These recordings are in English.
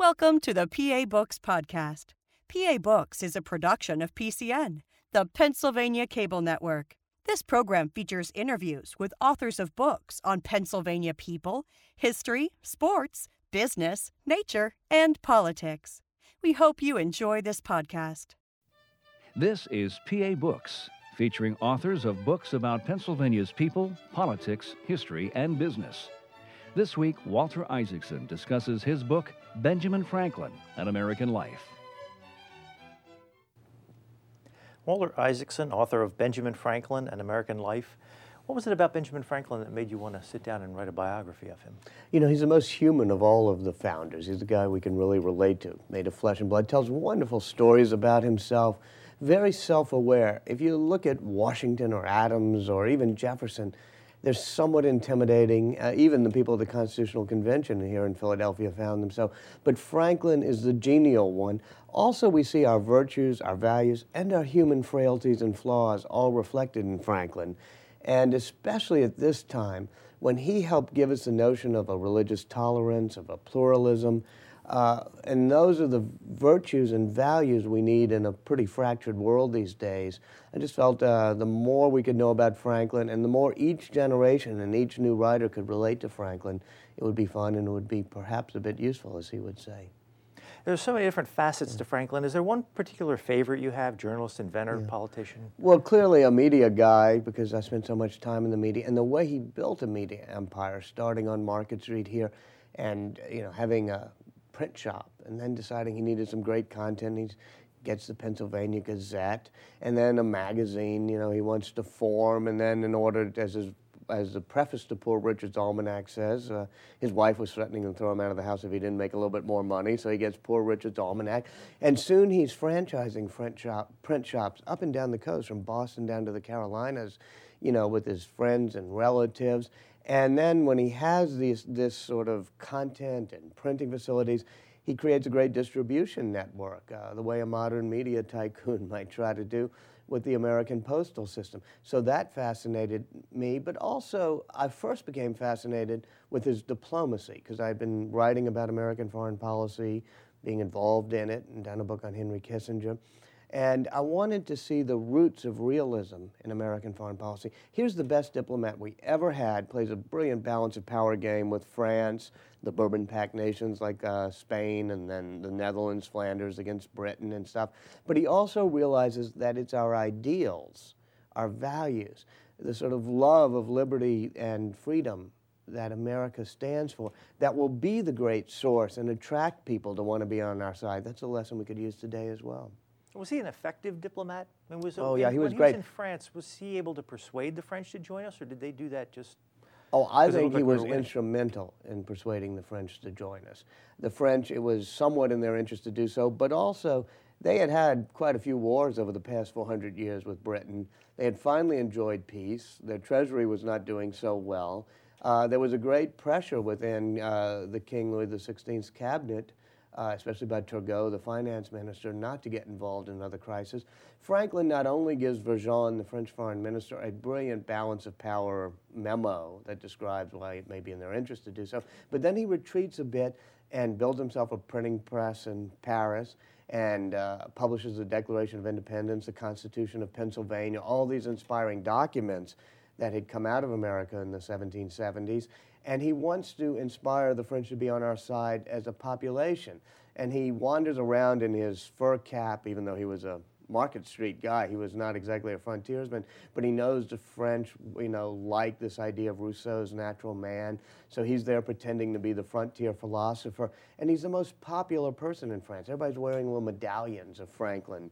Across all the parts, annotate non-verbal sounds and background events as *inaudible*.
Welcome to the PA Books Podcast. PA Books is a production of PCN, the Pennsylvania Cable Network. This program features interviews with authors of books on Pennsylvania people, history, sports, business, nature, and politics. We hope you enjoy this podcast. This is PA Books, featuring authors of books about Pennsylvania's people, politics, history, and business. This week, Walter Isaacson discusses his book, Benjamin Franklin An American Life. Walter Isaacson, author of Benjamin Franklin An American Life. What was it about Benjamin Franklin that made you want to sit down and write a biography of him? You know, he's the most human of all of the founders. He's the guy we can really relate to, made of flesh and blood, tells wonderful stories about himself, very self aware. If you look at Washington or Adams or even Jefferson, they're somewhat intimidating. Uh, even the people of the Constitutional Convention here in Philadelphia found them so. But Franklin is the genial one. Also, we see our virtues, our values, and our human frailties and flaws all reflected in Franklin. And especially at this time, when he helped give us the notion of a religious tolerance, of a pluralism, uh, and those are the virtues and values we need in a pretty fractured world these days. I just felt uh, the more we could know about Franklin and the more each generation and each new writer could relate to Franklin, it would be fun and it would be perhaps a bit useful, as he would say. There's so many different facets to Franklin. Is there one particular favorite you have, journalist, inventor, yeah. politician? Well, clearly a media guy because I spent so much time in the media and the way he built a media empire, starting on Market Street here and you know having a print shop and then deciding he needed some great content. He gets the Pennsylvania Gazette and then a magazine, you know, he wants to form. And then, in order, as his as the preface to Poor Richard's Almanac says, uh, his wife was threatening to throw him out of the house if he didn't make a little bit more money. So he gets Poor Richard's Almanac. And soon he's franchising print, shop, print shops up and down the coast, from Boston down to the Carolinas, you know, with his friends and relatives. And then when he has these, this sort of content and printing facilities, he creates a great distribution network, uh, the way a modern media tycoon *laughs* might try to do with the American postal system. So that fascinated me, but also I first became fascinated with his diplomacy because I'd been writing about American foreign policy, being involved in it, and done a book on Henry Kissinger. And I wanted to see the roots of realism in American foreign policy. Here's the best diplomat we ever had, plays a brilliant balance of power game with France, the Bourbon Pact nations like uh, Spain, and then the Netherlands, Flanders against Britain and stuff. But he also realizes that it's our ideals, our values, the sort of love of liberty and freedom that America stands for that will be the great source and attract people to want to be on our side. That's a lesson we could use today as well. Was he an effective diplomat? I mean, was, oh yeah, he was great. He was in France, was he able to persuade the French to join us, or did they do that just? Oh, I think he was instrumental in persuading the French to join us. The French, it was somewhat in their interest to do so, but also they had had quite a few wars over the past 400 years with Britain. They had finally enjoyed peace. Their treasury was not doing so well. Uh, there was a great pressure within uh, the King Louis XVI's cabinet uh, especially by Turgot, the finance minister, not to get involved in another crisis. Franklin not only gives Vergennes, the French foreign minister, a brilliant balance of power memo that describes why it may be in their interest to do so, but then he retreats a bit and builds himself a printing press in Paris and uh, publishes the Declaration of Independence, the Constitution of Pennsylvania, all these inspiring documents that had come out of America in the 1770s and he wants to inspire the French to be on our side as a population. And he wanders around in his fur cap, even though he was a Market Street guy. He was not exactly a frontiersman, but he knows the French, you know, like this idea of Rousseau's natural man. So he's there pretending to be the frontier philosopher. And he's the most popular person in France. Everybody's wearing little medallions of Franklin.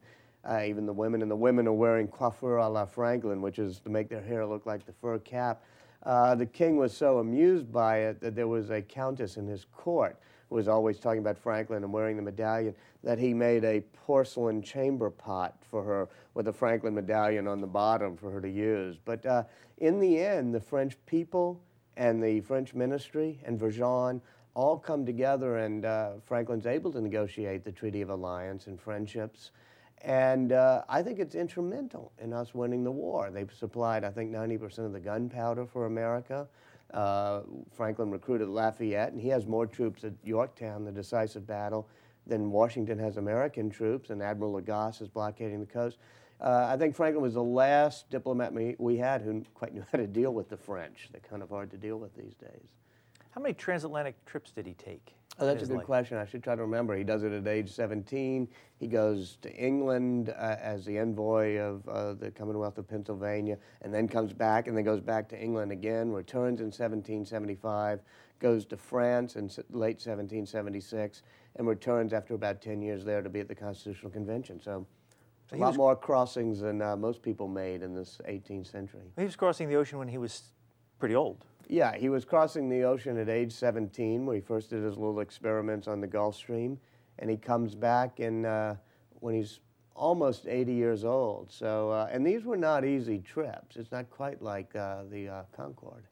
Uh, even the women, and the women are wearing coiffure a la Franklin, which is to make their hair look like the fur cap. Uh, the king was so amused by it that there was a countess in his court who was always talking about Franklin and wearing the medallion that he made a porcelain chamber pot for her with a Franklin medallion on the bottom for her to use. But uh, in the end, the French people and the French ministry and Vergennes all come together, and uh, Franklin's able to negotiate the Treaty of Alliance and friendships. And uh, I think it's instrumental in us winning the war. They've supplied, I think, 90% of the gunpowder for America. Uh, Franklin recruited Lafayette, and he has more troops at Yorktown, the decisive battle, than Washington has American troops, and Admiral de Grasse is blockading the coast. Uh, I think Franklin was the last diplomat we, we had who quite knew how to deal with the French. They're kind of hard to deal with these days. How many transatlantic trips did he take? Oh, that's a good life? question. I should try to remember. He does it at age 17. He goes to England uh, as the envoy of uh, the Commonwealth of Pennsylvania, and then comes back, and then goes back to England again, returns in 1775, goes to France in late 1776, and returns after about 10 years there to be at the Constitutional Convention. So, so a lot more crossings than uh, most people made in this 18th century. He was crossing the ocean when he was pretty old. Yeah, he was crossing the ocean at age 17 when he first did his little experiments on the Gulf Stream, and he comes back and uh, when he's almost 80 years old. So, uh, and these were not easy trips. It's not quite like uh, the uh, Concorde.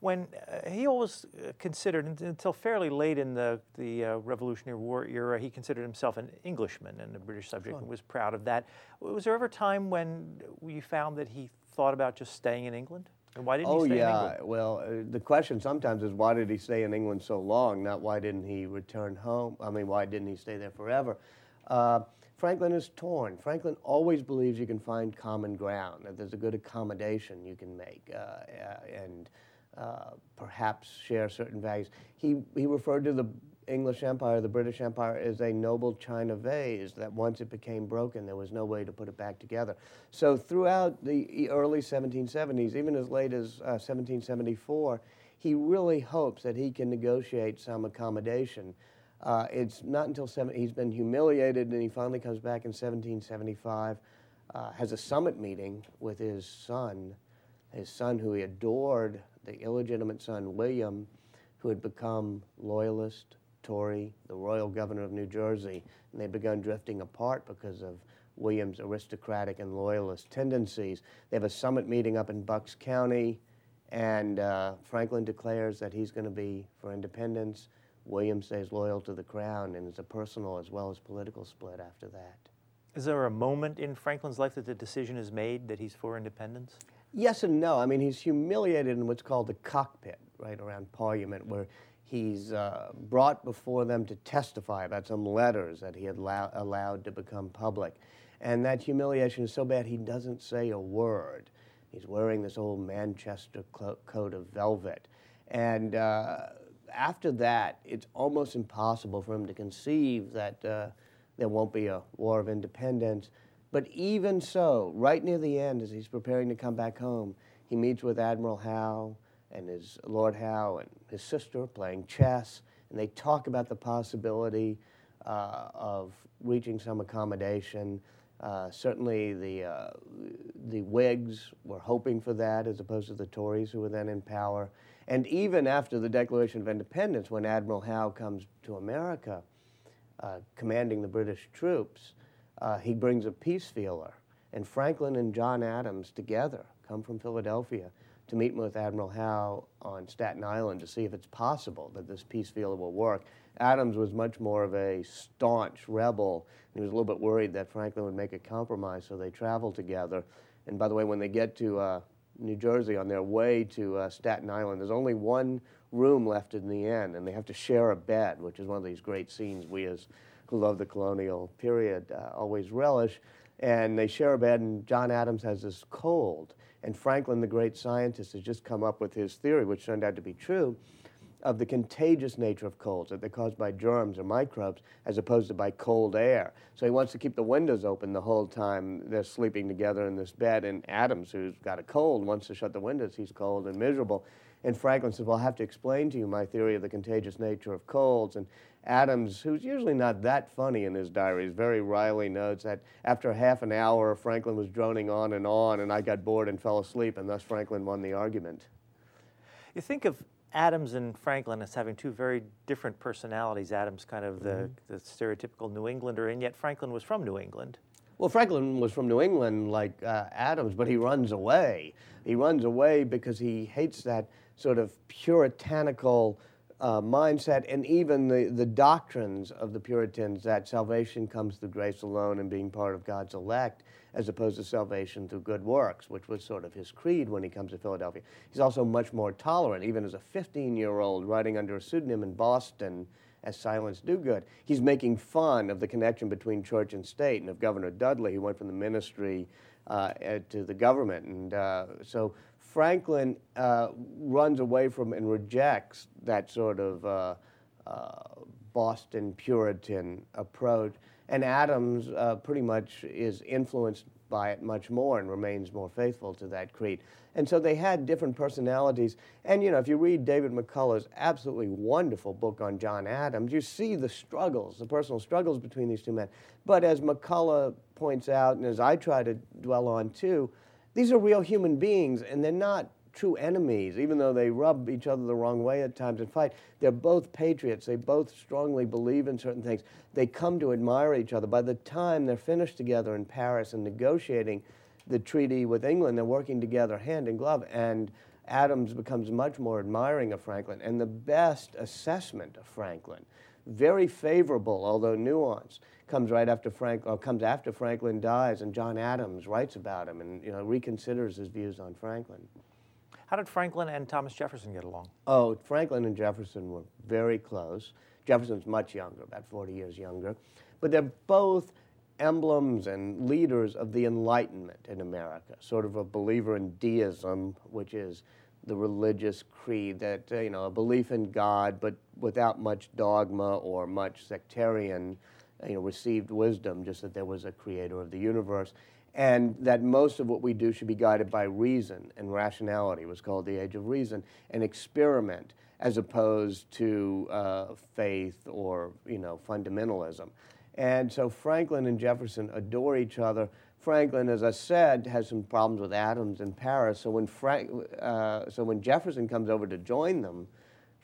When uh, he always uh, considered, until fairly late in the, the Revolutionary War era, he considered himself an Englishman and a British subject sure. and was proud of that. Was there ever a time when you found that he thought about just staying in England? And why didn't oh, he stay yeah. in England? Well, uh, the question sometimes is why did he stay in England so long? Not why didn't he return home? I mean, why didn't he stay there forever? Uh, Franklin is torn. Franklin always believes you can find common ground, that there's a good accommodation you can make, uh, uh and uh, perhaps share certain values. He, he referred to the English Empire, the British Empire, is a noble china vase that once it became broken, there was no way to put it back together. So throughout the early 1770s, even as late as uh, 1774, he really hopes that he can negotiate some accommodation. Uh, it's not until seven, he's been humiliated and he finally comes back in 1775, uh, has a summit meeting with his son, his son who he adored, the illegitimate son William, who had become loyalist, Tory, the royal governor of New Jersey, and they've begun drifting apart because of William's aristocratic and loyalist tendencies. They have a summit meeting up in Bucks County, and uh, Franklin declares that he's going to be for independence. William stays loyal to the crown, and it's a personal as well as political split after that. Is there a moment in Franklin's life that the decision is made that he's for independence? Yes and no. I mean, he's humiliated in what's called the cockpit, right around Parliament, where He's uh, brought before them to testify about some letters that he had allow- allowed to become public. And that humiliation is so bad he doesn't say a word. He's wearing this old Manchester clo- coat of velvet. And uh, after that, it's almost impossible for him to conceive that uh, there won't be a war of independence. But even so, right near the end, as he's preparing to come back home, he meets with Admiral Howe and his Lord Howe and his sister playing chess, and they talk about the possibility uh, of reaching some accommodation. Uh, certainly, the uh, the Whigs were hoping for that, as opposed to the Tories, who were then in power. And even after the Declaration of Independence, when Admiral Howe comes to America, uh, commanding the British troops, uh, he brings a peace feeler, and Franklin and John Adams together come from Philadelphia to meet with Admiral Howe on Staten Island to see if it's possible that this peace feeler will work. Adams was much more of a staunch rebel. He was a little bit worried that Franklin would make a compromise, so they traveled together. And by the way, when they get to uh, New Jersey on their way to uh, Staten Island, there's only one room left in the inn, and they have to share a bed, which is one of these great scenes we as who love the colonial period uh, always relish. And they share a bed, and John Adams has this cold. And Franklin, the great scientist, has just come up with his theory, which turned out to be true, of the contagious nature of colds, that they're caused by germs or microbes as opposed to by cold air. So he wants to keep the windows open the whole time they're sleeping together in this bed. And Adams, who's got a cold, wants to shut the windows. He's cold and miserable. And Franklin says, Well, I'll have to explain to you my theory of the contagious nature of colds. And Adams, who's usually not that funny in his diaries, very wryly notes that after half an hour, Franklin was droning on and on, and I got bored and fell asleep, and thus Franklin won the argument. You think of Adams and Franklin as having two very different personalities. Adams, kind of the, mm-hmm. the stereotypical New Englander, and yet Franklin was from New England. Well, Franklin was from New England like uh, Adams, but he runs away. He runs away because he hates that sort of puritanical uh, mindset and even the, the doctrines of the Puritans that salvation comes through grace alone and being part of God's elect, as opposed to salvation through good works, which was sort of his creed when he comes to Philadelphia. He's also much more tolerant, even as a 15 year old writing under a pseudonym in Boston as Silence Dogood. He's making fun of the connection between church and state and of Governor Dudley, who went from the ministry uh, to the government. And uh, so Franklin uh, runs away from and rejects that sort of uh, uh, Boston Puritan approach. And Adams uh, pretty much is influenced by it much more and remains more faithful to that creed. And so they had different personalities. And, you know, if you read David McCullough's absolutely wonderful book on John Adams, you see the struggles, the personal struggles between these two men. But as McCullough points out, and as I try to dwell on too, these are real human beings, and they're not true enemies, even though they rub each other the wrong way at times and fight. They're both patriots. They both strongly believe in certain things. They come to admire each other. By the time they're finished together in Paris and negotiating the treaty with England, they're working together hand in glove. And Adams becomes much more admiring of Franklin and the best assessment of Franklin, very favorable, although nuanced comes right after Frank, or comes after Franklin dies, and John Adams writes about him and you know reconsiders his views on Franklin. How did Franklin and Thomas Jefferson get along? Oh, Franklin and Jefferson were very close. Jefferson's much younger, about 40 years younger, but they're both emblems and leaders of the Enlightenment in America, sort of a believer in deism, which is the religious creed that, uh, you know, a belief in God, but without much dogma or much sectarian you know, received wisdom, just that there was a creator of the universe, and that most of what we do should be guided by reason and rationality. It was called the Age of Reason, and experiment as opposed to uh, faith or you know fundamentalism. And so Franklin and Jefferson adore each other. Franklin, as I said, has some problems with Adams in Paris. So when Frank, uh, so when Jefferson comes over to join them,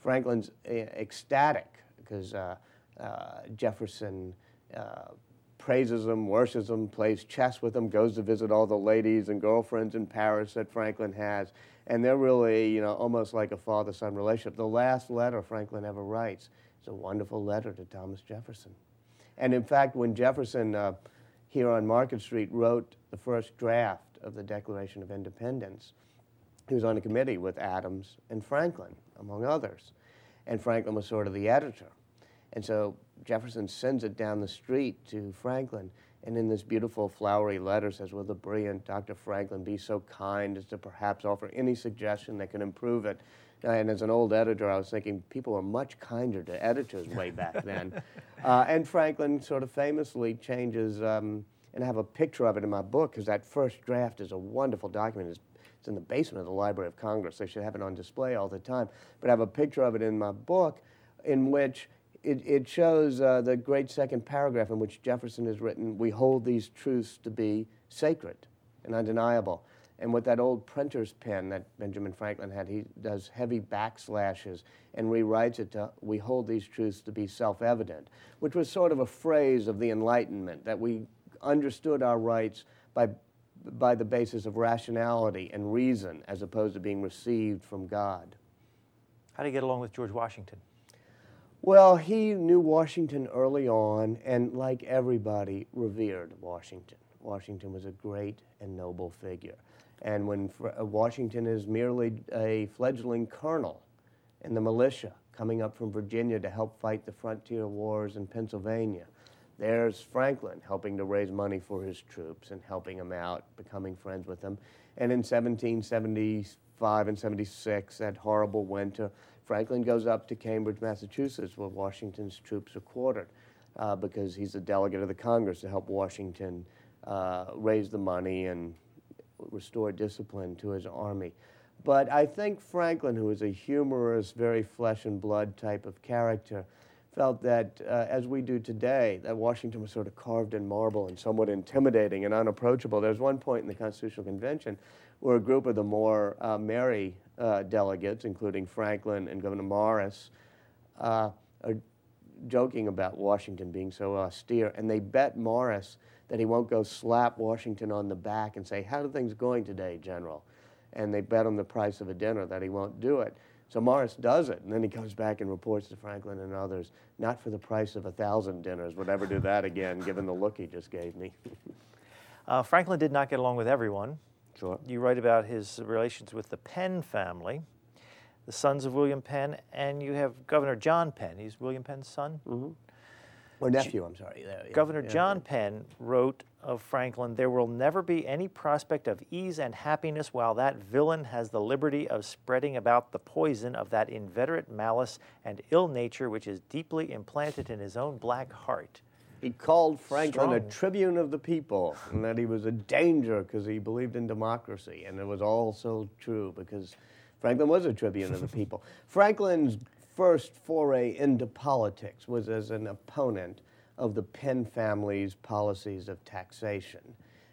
Franklin's uh, ecstatic because uh, uh, Jefferson uh, praises him, worships him, plays chess with him, goes to visit all the ladies and girlfriends in Paris that Franklin has. And they're really, you know, almost like a father-son relationship. The last letter Franklin ever writes is a wonderful letter to Thomas Jefferson. And in fact, when Jefferson uh, here on Market Street wrote the first draft of the Declaration of Independence, he was on a committee with Adams and Franklin, among others. And Franklin was sort of the editor. And so Jefferson sends it down the street to Franklin, and in this beautiful flowery letter says, Will the brilliant Dr. Franklin be so kind as to perhaps offer any suggestion that can improve it? And as an old editor, I was thinking people were much kinder to editors way *laughs* back then. uh, and Franklin sort of famously changes, um, and I have a picture of it in my book, because that first draft is a wonderful document. It's, it's in the basement of the Library of Congress. They should have it on display all the time. But I have a picture of it in my book in which it, it shows uh, the great second paragraph in which Jefferson has written, We hold these truths to be sacred and undeniable. And with that old printer's pen that Benjamin Franklin had, he does heavy backslashes and rewrites it to, We hold these truths to be self evident, which was sort of a phrase of the Enlightenment that we understood our rights by, by the basis of rationality and reason as opposed to being received from God. How do you get along with George Washington? Well, he knew Washington early on, and like everybody, revered Washington. Washington was a great and noble figure. And when uh, Washington is merely a fledgling colonel in the militia coming up from Virginia to help fight the frontier wars in Pennsylvania, there's Franklin helping to raise money for his troops and helping them out, becoming friends with them. And in 1775 and 76, that horrible winter, Franklin goes up to Cambridge, Massachusetts, where Washington's troops are quartered, uh, because he's a delegate of the Congress to help Washington uh, raise the money and restore discipline to his army. But I think Franklin, who was a humorous, very flesh and blood type of character, felt that, uh, as we do today, that Washington was sort of carved in marble and somewhat intimidating and unapproachable. There was one point in the Constitutional Convention where a group of the more uh, merry uh, delegates, including Franklin and Gouverneur Morris, uh, are joking about Washington being so austere, and they bet Morris that he won't go slap Washington on the back and say, How are things going today, General? And they bet him the price of a dinner that he won't do it. So Morris does it, and then he comes back and reports to Franklin and others, not for the price of a thousand dinners, would ever do that again, given the look he just gave me. *laughs* uh, Franklin did not get along with everyone. Sure. You write about his relations with the Penn family, the sons of William Penn, and you have Governor John Penn. He's William Penn's son? Mm-hmm. Or nephew, I'm sorry. There, yeah. Governor yeah. John Penn wrote of Franklin, There will never be any prospect of ease and happiness while that villain has the liberty of spreading about the poison of that inveterate malice and ill nature which is deeply implanted in his own black heart. He called Franklin Strong. a tribune of the people and that he was a danger because he believed in democracy. And it was all so true because Franklin was a tribune of the people. Franklin's first foray into politics was as an opponent of the Penn family's policies of taxation.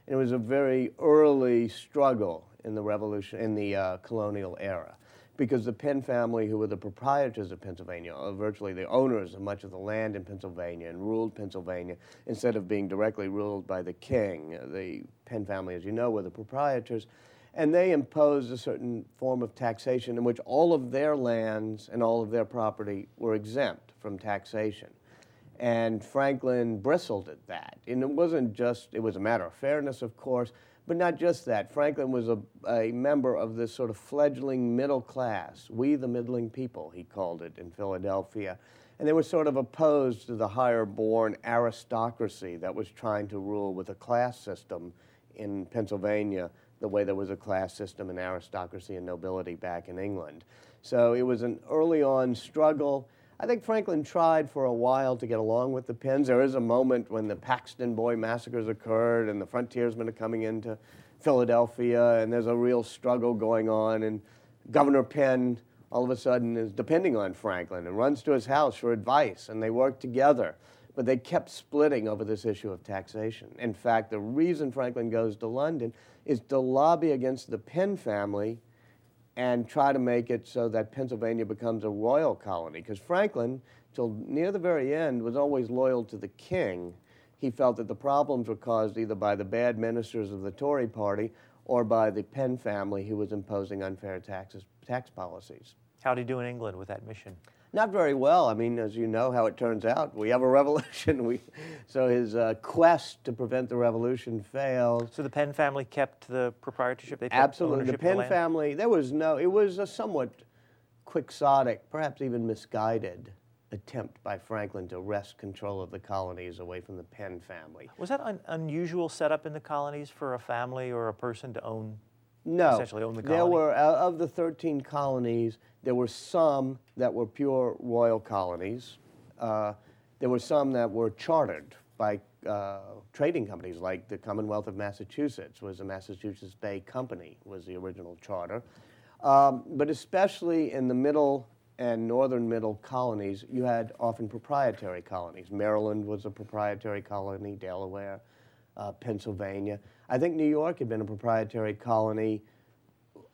And it was a very early struggle in the revolution, in the uh, colonial era, because the Penn family, who were the proprietors of Pennsylvania, are virtually the owners of much of the land in Pennsylvania and ruled Pennsylvania instead of being directly ruled by the king. The Penn family, as you know, were the proprietors. And they imposed a certain form of taxation in which all of their lands and all of their property were exempt from taxation. And Franklin bristled at that. And it wasn't just, it was a matter of fairness, of course, but not just that. Franklin was a, a member of this sort of fledgling middle class, we the middling people, he called it in Philadelphia. And they were sort of opposed to the higher born aristocracy that was trying to rule with a class system in Pennsylvania the way there was a class system and aristocracy and nobility back in England. So it was an early on struggle. I think Franklin tried for a while to get along with the Penns. There is a moment when the Paxton Boy massacres occurred and the frontiersmen are coming into Philadelphia and there's a real struggle going on and Governor Penn all of a sudden is depending on Franklin and runs to his house for advice and they work together. But they kept splitting over this issue of taxation. In fact, the reason Franklin goes to London is to lobby against the Penn family and try to make it so that Pennsylvania becomes a royal colony. Because Franklin, till near the very end, was always loyal to the king. He felt that the problems were caused either by the bad ministers of the Tory party or by the Penn family who was imposing unfair taxes, tax policies. How did he do in England with that mission? Not very well. I mean, as you know how it turns out, we have a *laughs* revolution. We, so his uh, quest to prevent the revolution failed. So the Penn family kept the proprietorship. They Absolutely, the Penn the family. There was no. It was a somewhat quixotic, perhaps even misguided attempt by Franklin to wrest control of the colonies away from the Penn family. Was that an unusual setup in the colonies for a family or a person to own no, essentially own the colony? There were, uh, of the 13 colonies, there were some that were pure royal colonies. Uh, there were some that were chartered by uh, trading companies, like the Commonwealth of Massachusetts was the Massachusetts Bay Company was the original charter. Um, but especially in the middle and northern middle colonies, you had often proprietary colonies. Maryland was a proprietary colony, Delaware, uh, Pennsylvania. I think New York had been a proprietary colony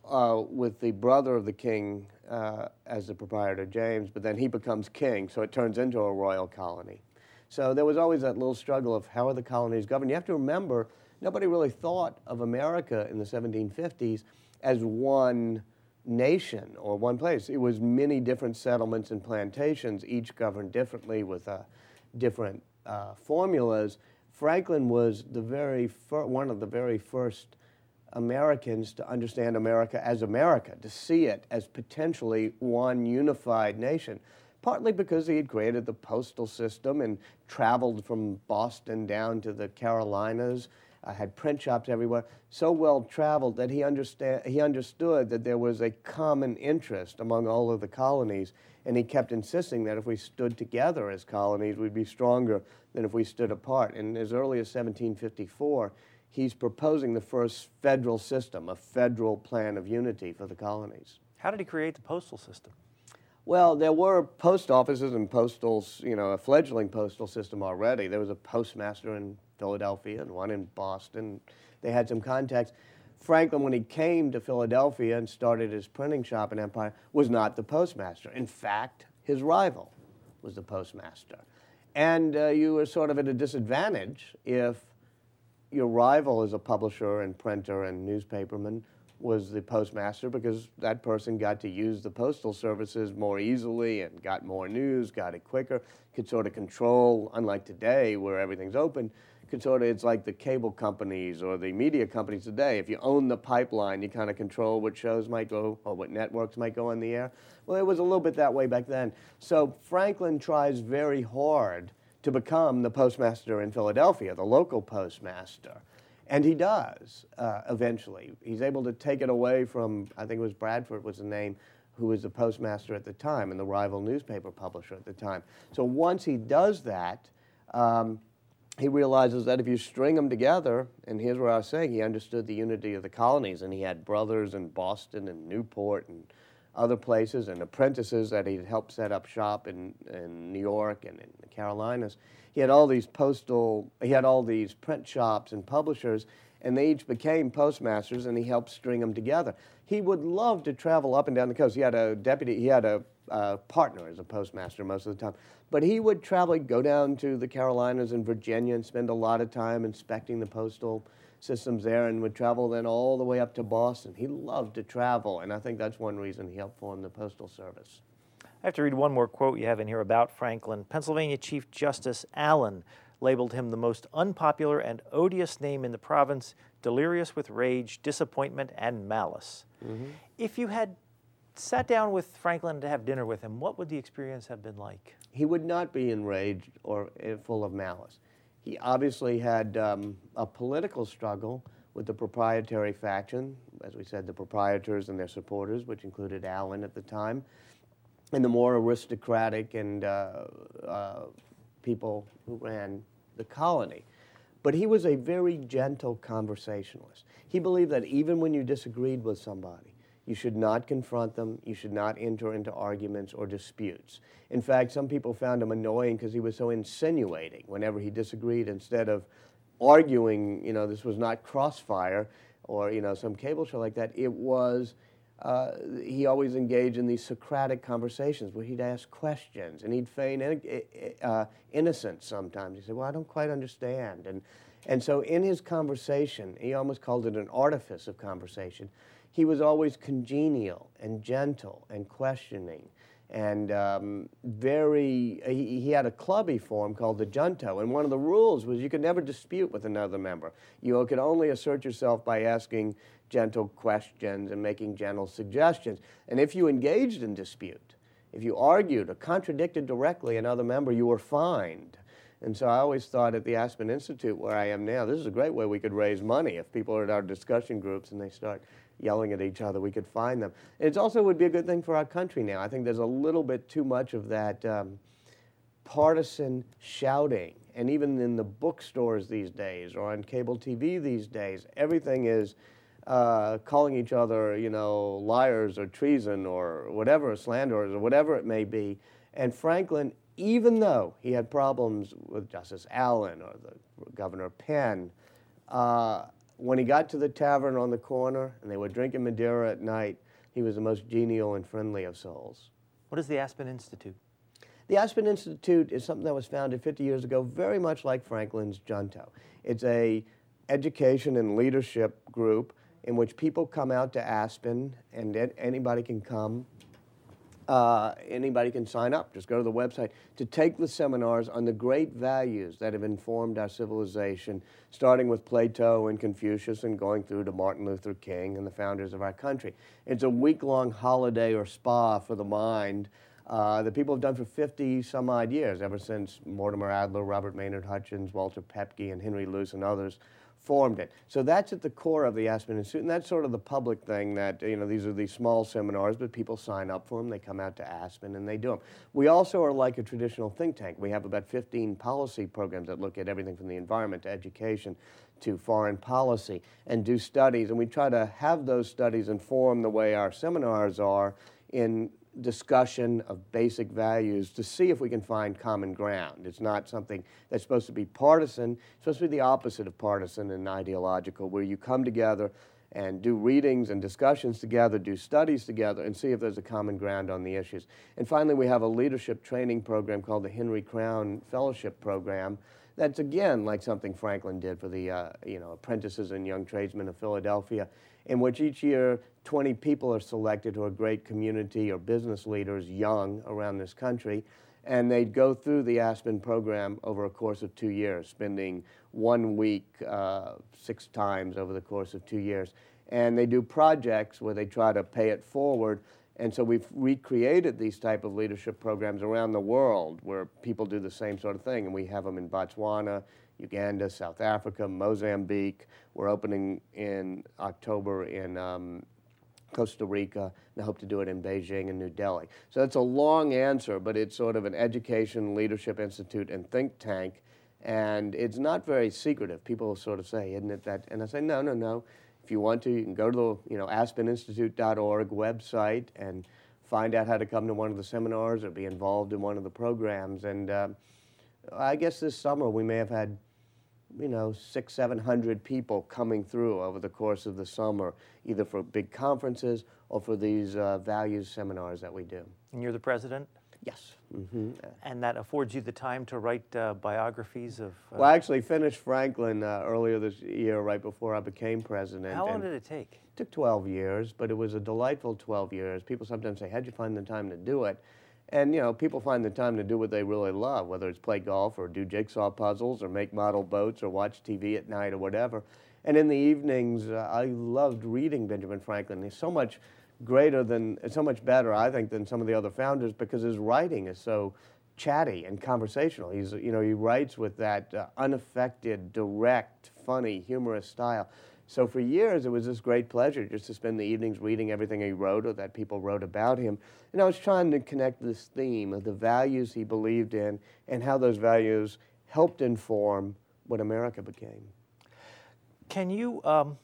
uh, with the brother of the king uh, as the proprietor, James, but then he becomes king, so it turns into a royal colony. So there was always that little struggle of how are the colonies governed. You have to remember, nobody really thought of America in the 1750s as one nation or one place. It was many different settlements and plantations, each governed differently with uh, different uh, formulas. Franklin was the very fir- one of the very first Americans to understand America as America, to see it as potentially one unified nation. Partly because he had created the postal system and traveled from Boston down to the Carolinas, uh, had print shops everywhere, so well traveled that he, understand, he understood that there was a common interest among all of the colonies. And he kept insisting that if we stood together as colonies, we'd be stronger than if we stood apart. And as early as 1754, he's proposing the first federal system, a federal plan of unity for the colonies. How did he create the postal system? Well, there were post offices and postals, you know, a fledgling postal system already. There was a postmaster in Philadelphia and one in Boston. They had some contacts. Franklin, when he came to Philadelphia and started his printing shop in Empire, was not the postmaster. In fact, his rival was the postmaster. And uh, you were sort of at a disadvantage if your rival as a publisher and printer and newspaperman was the postmaster because that person got to use the postal services more easily and got more news, got it quicker, could sort of control, unlike today where everything's open, could sort of, it's like the cable companies or the media companies today. If you own the pipeline, you kind of control what shows might go or what networks might go on the air. Well, it was a little bit that way back then. So Franklin tries very hard to become the postmaster in Philadelphia, the local postmaster. And he does uh, eventually. He's able to take it away from, I think it was Bradford was the name, who was the postmaster at the time and the rival newspaper publisher at the time. So once he does that, um, he realizes that if you string them together, and here's what I was saying, he understood the unity of the colonies, and he had brothers in Boston and Newport and other places, and apprentices that he'd helped set up shop in, in New York and in the Carolinas he had all these postal, he had all these print shops and publishers, and they each became postmasters, and he helped string them together. He would love to travel up and down the coast. He had a deputy, he had a uh, partner as a postmaster most of the time. But he would travel, go down to the Carolinas and Virginia and spend a lot of time inspecting the postal systems there and would travel then all the way up to Boston. He loved to travel, and I think that's one reason he helped form the Postal Service. I have to read one more quote you have in here about Franklin. Pennsylvania Chief Justice Allen labeled him the most unpopular and odious name in the province, delirious with rage, disappointment, and malice. Mm-hmm. If you had sat down with Franklin to have dinner with him, what would the experience have been like? He would not be enraged or eh, full of malice. He obviously had um, a political struggle with the proprietary faction, as we said, the proprietors and their supporters, which included Allen at the time and the more aristocratic and uh, uh, people who ran the colony. But he was a very gentle conversationalist. He believed that even when you disagreed with somebody, you should not confront them, you should not enter into arguments or disputes. In fact, some people found him annoying because he was so insinuating whenever he disagreed instead of arguing, you know, this was not crossfire or, you know, some cable show like that. It was uh, he always engaged in these Socratic conversations where he'd ask questions and he'd feign uh, innocence sometimes. He said, Well, I don't quite understand. And, and so in his conversation, he almost called it an artifice of conversation. He was always congenial and gentle and questioning and um, very, he, he, had a club he formed called the Junto, and one of the rules was you could never dispute with another member. You could only assert yourself by asking gentle questions and making gentle suggestions. And if you engaged in dispute, if you argued or contradicted directly another member, you were fined. And so I always thought at the Aspen Institute, where I am now, this is a great way we could raise money. If people are at our discussion groups and they start yelling at each other, we could find them. It also would be a good thing for our country now. I think there's a little bit too much of that um, partisan shouting. And even in the bookstores these days or on cable TV these days, everything is uh, calling each other, you know, liars or treason or whatever, slanderers or whatever it may be. And Franklin, even though he had problems with Justice Allen or the Governor Penn, uh, when he got to the tavern on the corner and they were drinking Madeira at night, he was the most genial and friendly of souls. What is the Aspen Institute? The Aspen Institute is something that was founded 50 years ago, very much like Franklin's Junto. It's a education and leadership group in which people come out to Aspen and anybody can come uh, anybody can sign up. Just go to the website to take the seminars on the great values that have informed our civilization, starting with Plato and Confucius and going through to Martin Luther King and the founders of our country. It's a week long holiday or spa for the mind. Uh, that people have done for 50 some odd years, ever since Mortimer Adler, Robert Maynard Hutchins, Walter Paepcke, and Henry Luce, and others formed it. So that's at the core of the Aspen Institute, and that's sort of the public thing that, you know, these are these small seminars, but people sign up for them, they come out to Aspen, and they do them. We also are like a traditional think tank. We have about 15 policy programs that look at everything from the environment to education to foreign policy and do studies, and we try to have those studies inform the way our seminars are in discussion of basic values to see if we can find common ground. It's not something that's supposed to be partisan, it's supposed to be the opposite of partisan and ideological, where you come together and do readings and discussions together, do studies together, and see if there's a common ground on the issues. And finally, we have a leadership training program called the Henry Crown Fellowship Program. That's again like something Franklin did for the uh, you know apprentices and young tradesmen of Philadelphia, in which each year 20 people are selected who are great community or business leaders, young around this country, and they'd go through the Aspen program over a course of two years, spending one week uh, six times over the course of two years. And they do projects where they try to pay it forward. And so we've recreated these type of leadership programs around the world where people do the same sort of thing. And we have them in Botswana, Uganda, South Africa, Mozambique. We're opening in October in um, Costa Rica, and I hope to do it in Beijing and New Delhi. So it's a long answer, but it's sort of an education, leadership institute, and think tank. And it's not very secretive. People sort of say, isn't it that? And I say, no, no, no. If you want to, you can go to the you know, aspeninstitute.org website and find out how to come to one of the seminars or be involved in one of the programs. And uh, I guess this summer we may have had you know, six, seven hundred people coming through over the course of the summer, either for big conferences or for these uh, values seminars that we do. And you're the president? Yes. Mm-hmm. And that affords you the time to write uh, biographies of. Uh, well, I actually finished Franklin uh, earlier this year, right before I became president. How long did it take? It took 12 years, but it was a delightful 12 years. People sometimes say, How'd you find the time to do it? And you know, people find the time to do what they really love, whether it's play golf or do jigsaw puzzles or make model boats or watch TV at night or whatever. And in the evenings, uh, I loved reading Benjamin Franklin. He's so much greater than, so much better, I think, than some of the other founders because his writing is so chatty and conversational. He's, you know, he writes with that uh, unaffected, direct, funny, humorous style. So for years, it was this great pleasure just to spend the evenings reading everything he wrote or that people wrote about him. And I was trying to connect this theme of the values he believed in and how those values helped inform what America became. Can you um,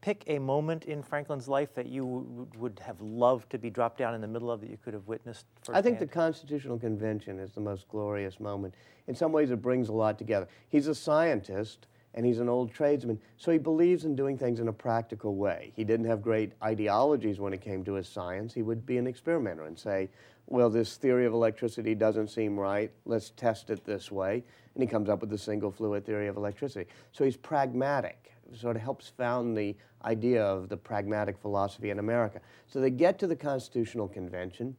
pick a moment in Franklin's life that you would have loved to be dropped down in the middle of that you could have witnessed? Firsthand? I think the Constitutional Convention is the most glorious moment. In some ways, it brings a lot together. He's a scientist and he's an old tradesman, so he believes in doing things in a practical way. He didn't have great ideologies when it came to his science. He would be an experimenter and say, well, this theory of electricity doesn't seem right. Let's test it this way. And he comes up with the single fluid theory of electricity. So he's pragmatic, sort of helps found the idea of the pragmatic philosophy in America. So they get to the Constitutional Convention,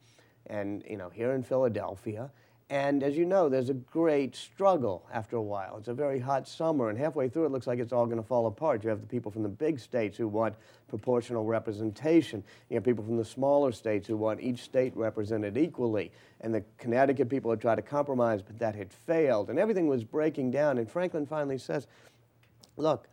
and you know, here in Philadelphia, and as you know, there's a great struggle after a while. It's a very hot summer, and halfway through, it looks like it's all going to fall apart. You have the people from the big states who want proportional representation. You have people from the smaller states who want each state represented equally. And the Connecticut people had tried to compromise, but that had failed. And everything was breaking down. And Franklin finally says, Look,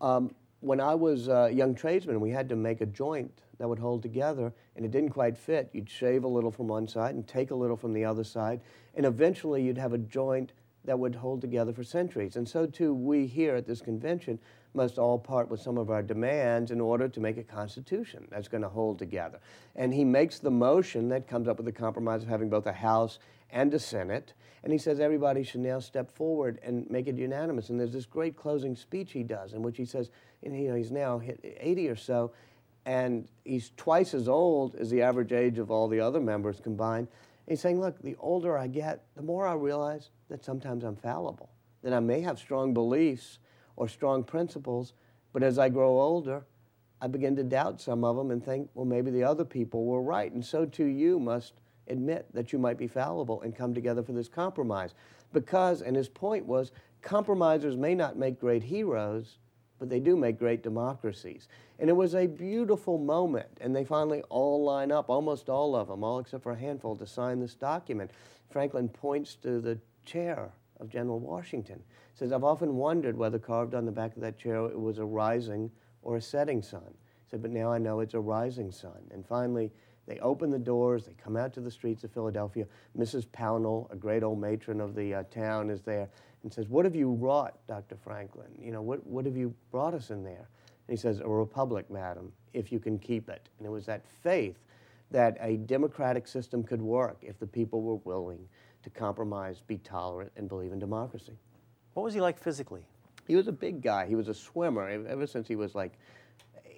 um, when I was a young tradesman, we had to make a joint that would hold together, and it didn't quite fit. You'd shave a little from one side and take a little from the other side, and eventually you'd have a joint that would hold together for centuries. And so too, we here at this convention must all part with some of our demands in order to make a constitution that's going to hold together. And he makes the motion that comes up with the compromise of having both a House and a Senate. And he says everybody should now step forward and make it unanimous. And there's this great closing speech he does in which he says, you know, he's now hit 80 or so, and he's twice as old as the average age of all the other members combined. He's saying, look, the older I get, the more I realize that sometimes I'm fallible, that I may have strong beliefs or strong principles, but as I grow older, I begin to doubt some of them and think, well, maybe the other people were right. And so too you must admit that you might be fallible and come together for this compromise. Because, and his point was, compromisers may not make great heroes, but they do make great democracies. And it was a beautiful moment, and they finally all line up, almost all of them, all except for a handful, to sign this document. Franklin points to the chair of General Washington. Says, I've often wondered whether carved on the back of that chair it was a rising or a setting sun. He said, but now I know it's a rising sun. And finally, they open the doors, they come out to the streets of Philadelphia. Mrs. Pownall, a great old matron of the uh, town, is there and says, What have you wrought, Dr. Franklin? You know, what, what have you brought us in there? And he says, A republic, madam, if you can keep it. And it was that faith that a democratic system could work if the people were willing to compromise, be tolerant, and believe in democracy. What was he like physically? He was a big guy. He was a swimmer ever since he was like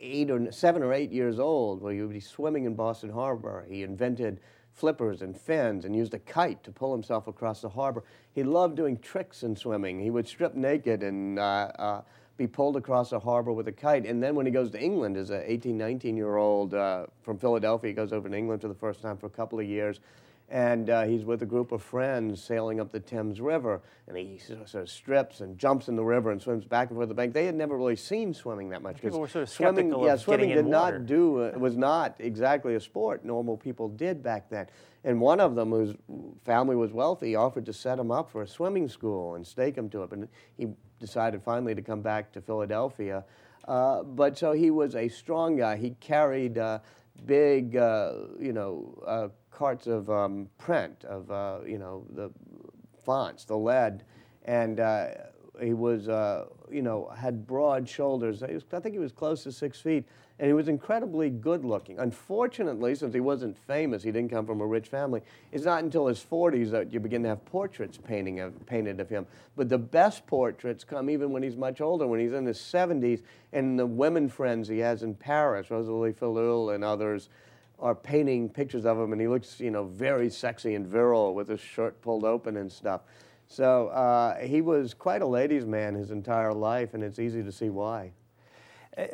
eight or seven or eight years old, where he would be swimming in Boston Harbor. He invented flippers and fins and used a kite to pull himself across the harbor. He loved doing tricks in swimming. He would strip naked and uh, uh, be pulled across the harbor with a kite. And then when he goes to England as an 18, 19 year old uh, from Philadelphia, he goes over to England for the first time for a couple of years and uh, he's with a group of friends sailing up the Thames River, and he sort of strips and jumps in the river and swims back and forth the bank. They had never really seen swimming that much because sort of swimming, yeah, swimming did not do uh, was not exactly a sport normal people did back then. And one of them, whose family was wealthy, offered to set him up for a swimming school and stake him to it. But he decided finally to come back to Philadelphia. Uh, but so he was a strong guy. He carried uh, big, uh, you know, uh, carts of um, print, of, uh, you know, the fonts, the lead, and uh, he was, uh, you know, had broad shoulders. Was, I think he was close to six feet, and he was incredibly good looking. Unfortunately, since he wasn't famous, he didn't come from a rich family, it's not until his 40s that you begin to have portraits painting of, painted of him. But the best portraits come even when he's much older, when he's in his 70s, and the women friends he has in Paris, Rosalie Filleul and others, are painting pictures of him, and he looks, you know, very sexy and virile with his shirt pulled open and stuff. So uh, he was quite a ladies' man his entire life, and it's easy to see why. Uh,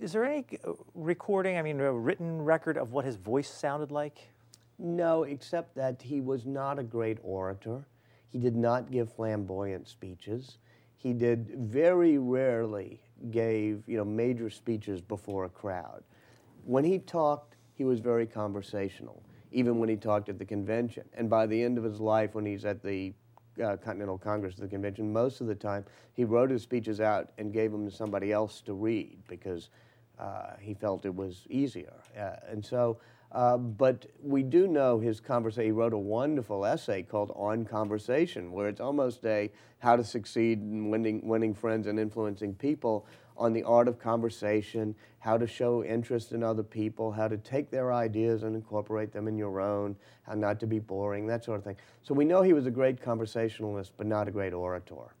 is there any uh, recording, I mean, a written record of what his voice sounded like? No, except that he was not a great orator. He did not give flamboyant speeches. He did very rarely gave, you know, major speeches before a crowd. When he talked, he was very conversational, even when he talked at the convention. And by the end of his life, when he's at the uh, Continental Congress, the convention, most of the time he wrote his speeches out and gave them to somebody else to read because uh, he felt it was easier. Uh, and so, uh, but we do know his conversation. He wrote a wonderful essay called On Conversation, where it's almost a how to succeed in winning, winning friends and influencing people on the art of conversation, how to show interest in other people, how to take their ideas and incorporate them in your own, how not to be boring, that sort of thing. So we know he was a great conversationalist, but not a great orator.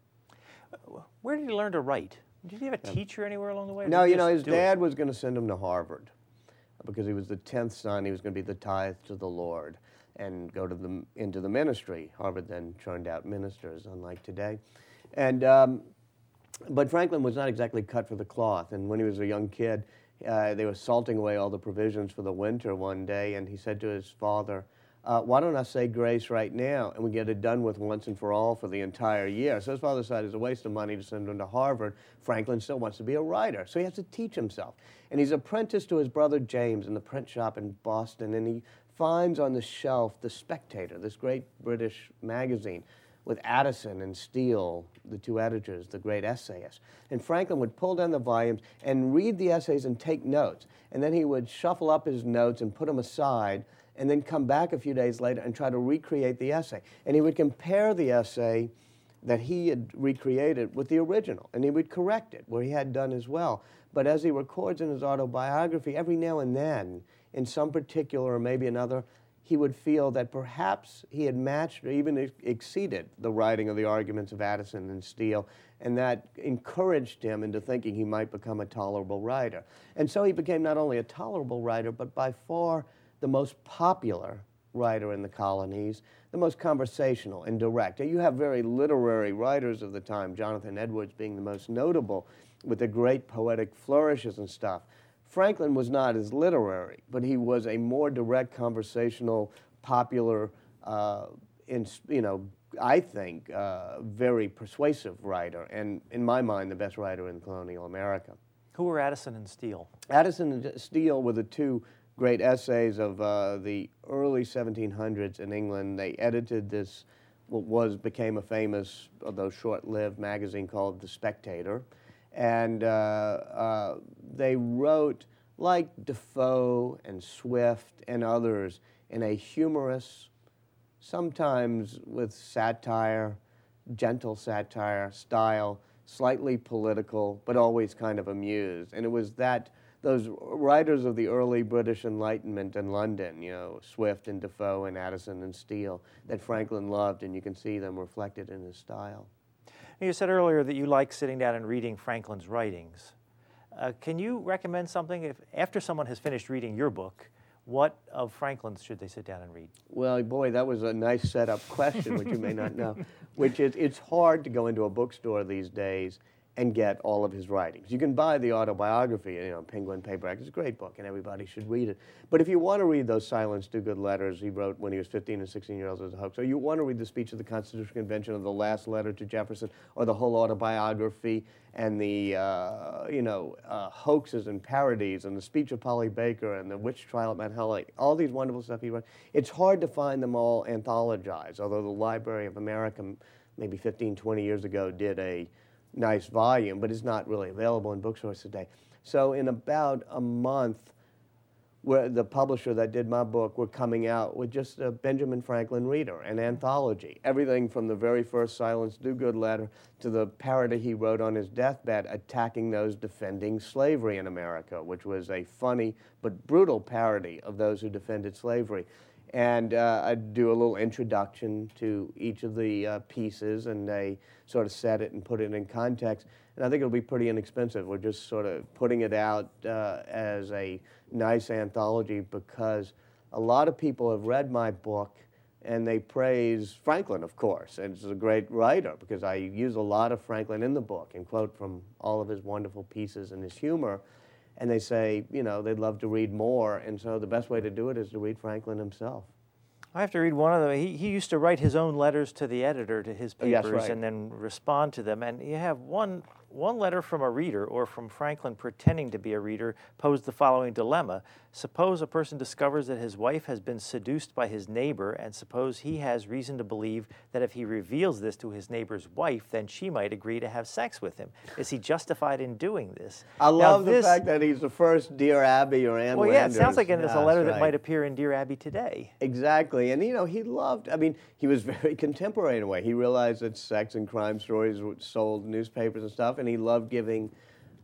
Where did he learn to write? Did he have a teacher anywhere along the way? No, you know, his dad it? was going to send him to Harvard because he was the 10th son. He was going to be the tithe to the Lord and go to the, into the ministry. Harvard then churned out ministers, unlike today. And um, but Franklin was not exactly cut for the cloth. And when he was a young kid, uh, they were salting away all the provisions for the winter one day, and he said to his father, uh, why don't I say grace right now and we get it done with once and for all for the entire year? So his father said it's a waste of money to send him to Harvard. Franklin still wants to be a writer, so he has to teach himself. And he's apprenticed to his brother James in the print shop in Boston, and he finds on the shelf The Spectator, this great British magazine with Addison and Steele, the two editors, the great essayists. And Franklin would pull down the volumes and read the essays and take notes. And then he would shuffle up his notes and put them aside and then come back a few days later and try to recreate the essay. And he would compare the essay that he had recreated with the original, and he would correct it where he had done as well. But as he records in his autobiography, every now and then, in some particular or maybe another he would feel that perhaps he had matched or even exceeded the writing of the arguments of Addison and Steele, and that encouraged him into thinking he might become a tolerable writer. And so he became not only a tolerable writer, but by far the most popular writer in the colonies, the most conversational and direct. You have very literary writers of the time, Jonathan Edwards being the most notable, with the great poetic flourishes and stuff. Franklin was not as literary, but he was a more direct, conversational, popular, uh, in, you know, I think, uh, very persuasive writer, and in my mind, the best writer in colonial America. Who were Addison and Steele? Addison and Steele were the two great essays of uh, the early 1700s in England. They edited this, what was became a famous, although short-lived, magazine called The Spectator and uh, uh, they wrote like Defoe and Swift and others in a humorous, sometimes with satire, gentle satire style, slightly political, but always kind of amused. And it was that those writers of the early British Enlightenment in London, you know, Swift and Defoe and Addison and Steele, that Franklin loved, and you can see them reflected in his style. You said earlier that you like sitting down and reading Franklin's writings. Uh, can you recommend something if after someone has finished reading your book? What of Franklin's should they sit down and read? Well, boy, that was a nice setup question, which you may not know. *laughs* Which is, it's hard to go into a bookstore these days and get all of his writings. You can buy the autobiography, you know, Penguin Paperback. It's a great book, and everybody should read it. But if you want to read those Silence Dogood letters he wrote when he was 15 and 16 years old as a hoax, or you want to read the speech of the Constitutional Convention or the last letter to Jefferson, or the whole autobiography, and the, uh, you know, uh, hoaxes and parodies, and the speech of Polly Baker, and the witch trial at Mount Holyoke, all these wonderful stuff he wrote, it's hard to find them all anthologized, although the Library of America maybe 15, 20 years ago did a nice volume, but it's not really available in bookstores today. So in about a month, where the publisher that did my book were coming out with just a Benjamin Franklin reader, an anthology. Everything from the very first Silence Dogood letter to the parody he wrote on his deathbed attacking those defending slavery in America, which was a funny but brutal parody of those who defended slavery and uh, I do a little introduction to each of the uh, pieces, and they sort of set it and put it in context. And I think it'll be pretty inexpensive. We're just sort of putting it out uh, as a nice anthology because a lot of people have read my book and they praise Franklin, of course. And he's a great writer because I use a lot of Franklin in the book and quote from all of his wonderful pieces and his humor and they say, you know, they'd love to read more. And so the best way to do it is to read Franklin himself. I have to read one of them. He, he used to write his own letters to the editor to his oh, papers yes, right. and then respond to them. And you have one one letter from a reader or from Franklin pretending to be a reader posed the following dilemma. Suppose a person discovers that his wife has been seduced by his neighbor, and suppose he has reason to believe that if he reveals this to his neighbor's wife, then she might agree to have sex with him. Is he justified in doing this? I love now, the fact that he's the first Dear Abby or Ann Well, Landers. yeah, it sounds like it's a letter right. that might appear in Dear Abby today. Exactly. And, you know, he loved, I mean, he was *laughs* very contemporary in a way. He realized that sex and crime stories sold newspapers and stuff, and he loved giving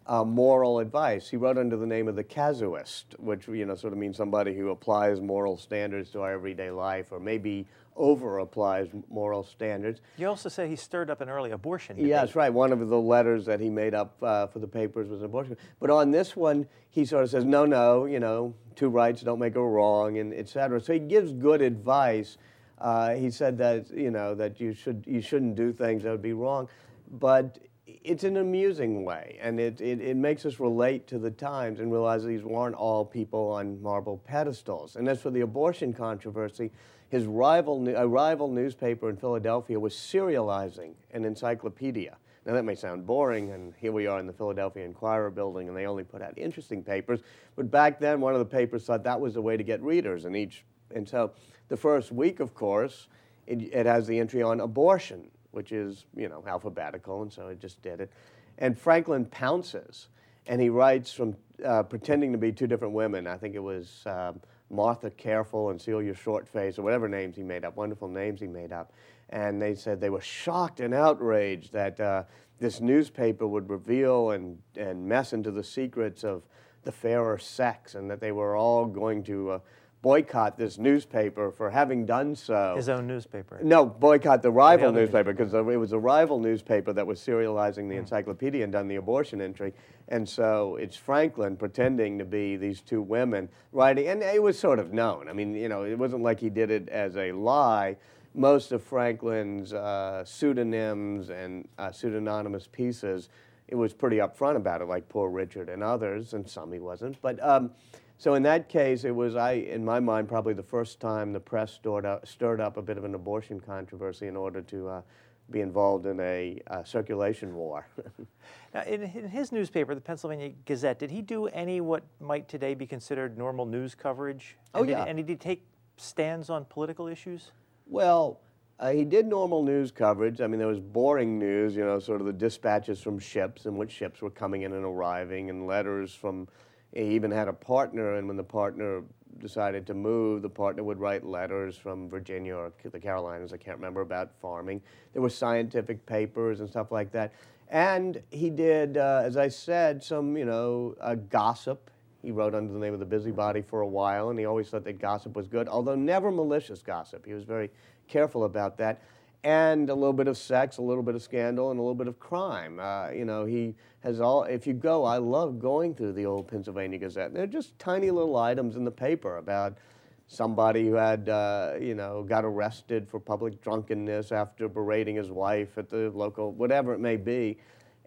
uh, moral advice. He wrote under the name of the casuist, which you know sort of means somebody who applies moral standards to our everyday life, or maybe over applies moral standards. You also say he stirred up an early abortion. Debate. Yeah, that's right. One of the letters that he made up uh, for the papers was abortion. But on this one, he sort of says, no, no, you know, two rights don't make a wrong, and et cetera. So he gives good advice. Uh, he said that you know that you should you shouldn't do things that would be wrong, but it's an amusing way, and it, it, it, makes us relate to the times and realize these weren't all people on marble pedestals. And as for the abortion controversy, his rival, a rival newspaper in Philadelphia was serializing an encyclopedia. Now, that may sound boring, and here we are in the Philadelphia Inquirer building, and they only put out interesting papers. But back then, one of the papers thought that was the way to get readers in each. And so the first week, of course, it, it has the entry on abortion which is, you know, alphabetical, and so I just did it. And Franklin pounces, and he writes from uh, pretending to be two different women. I think it was um, Martha Careful and Celia Shortface, or whatever names he made up, wonderful names he made up. And they said they were shocked and outraged that uh, this newspaper would reveal and, and mess into the secrets of the fairer sex, and that they were all going to uh, boycott this newspaper for having done so. His own newspaper? No, boycott the rival the newspaper because it was a rival newspaper that was serializing the mm. encyclopedia and done the abortion entry. And so it's Franklin pretending to be these two women writing, and it was sort of known. I mean, you know, it wasn't like he did it as a lie. Most of Franklin's uh, pseudonyms and uh, pseudonymous pieces, it was pretty upfront about it, like Poor Richard and others, and some he wasn't. But um, so in that case, it was, I, in my mind, probably the first time the press stirred up, stirred up a bit of an abortion controversy in order to uh, be involved in a uh, circulation war. *laughs* now, in, in, his newspaper, the Pennsylvania Gazette, did he do any what might today be considered normal news coverage? Oh, and yeah. Did, and did he take stands on political issues? Well, uh, he did normal news coverage. I mean, there was boring news, you know, sort of the dispatches from ships and which ships were coming in and arriving, and letters from he even had a partner, and when the partner decided to move, the partner would write letters from Virginia or the Carolinas, I can't remember, about farming. There were scientific papers and stuff like that. And he did, uh, as I said, some, you know, uh, gossip. He wrote under the name of the Busybody for a while, and he always thought that gossip was good, although never malicious gossip. He was very careful about that. And a little bit of sex, a little bit of scandal, and a little bit of crime. Uh, you know, he has all. If you go, I love going through the old Pennsylvania Gazette. They're just tiny little items in the paper about somebody who had, uh, you know, got arrested for public drunkenness after berating his wife at the local, whatever it may be.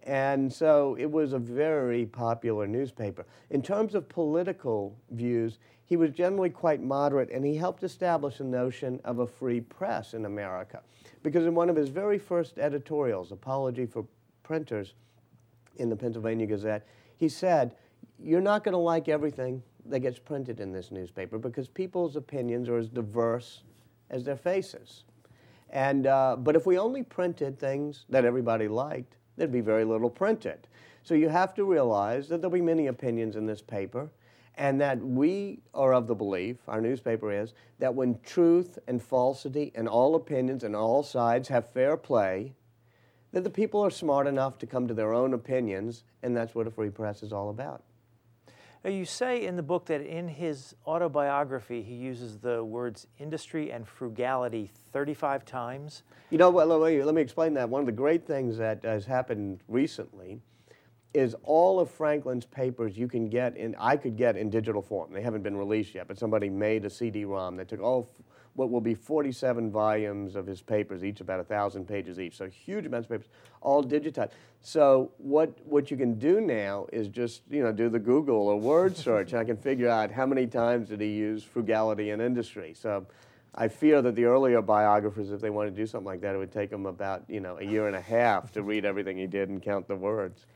And so it was a very popular newspaper. In terms of political views, he was generally quite moderate, and he helped establish a notion of a free press in America. Because in one of his very first editorials, Apology for Printers, in the Pennsylvania Gazette, he said, You're not going to like everything that gets printed in this newspaper because people's opinions are as diverse as their faces. And, uh, but if we only printed things that everybody liked, there'd be very little printed. So you have to realize that there'll be many opinions in this paper, and that we are of the belief, our newspaper is, that when truth and falsity and all opinions and all sides have fair play, that the people are smart enough to come to their own opinions, and that's what a free press is all about. Now, you say in the book that in his autobiography he uses the words industry and frugality 35 times. You know me, let me explain that. One of the great things that has happened recently is all of Franklin's papers you can get in, I could get in digital form. They haven't been released yet, but somebody made a CD-ROM that took all what will be 47 volumes of his papers, each about a thousand pages each. So huge amounts of papers, all digitized. So what what you can do now is just you know do the Google or word *laughs* search, and I can figure out how many times did he use frugality in industry. So. I fear that the earlier biographers, if they wanted to do something like that, it would take them about you know a year and a half to read everything he did and count the words.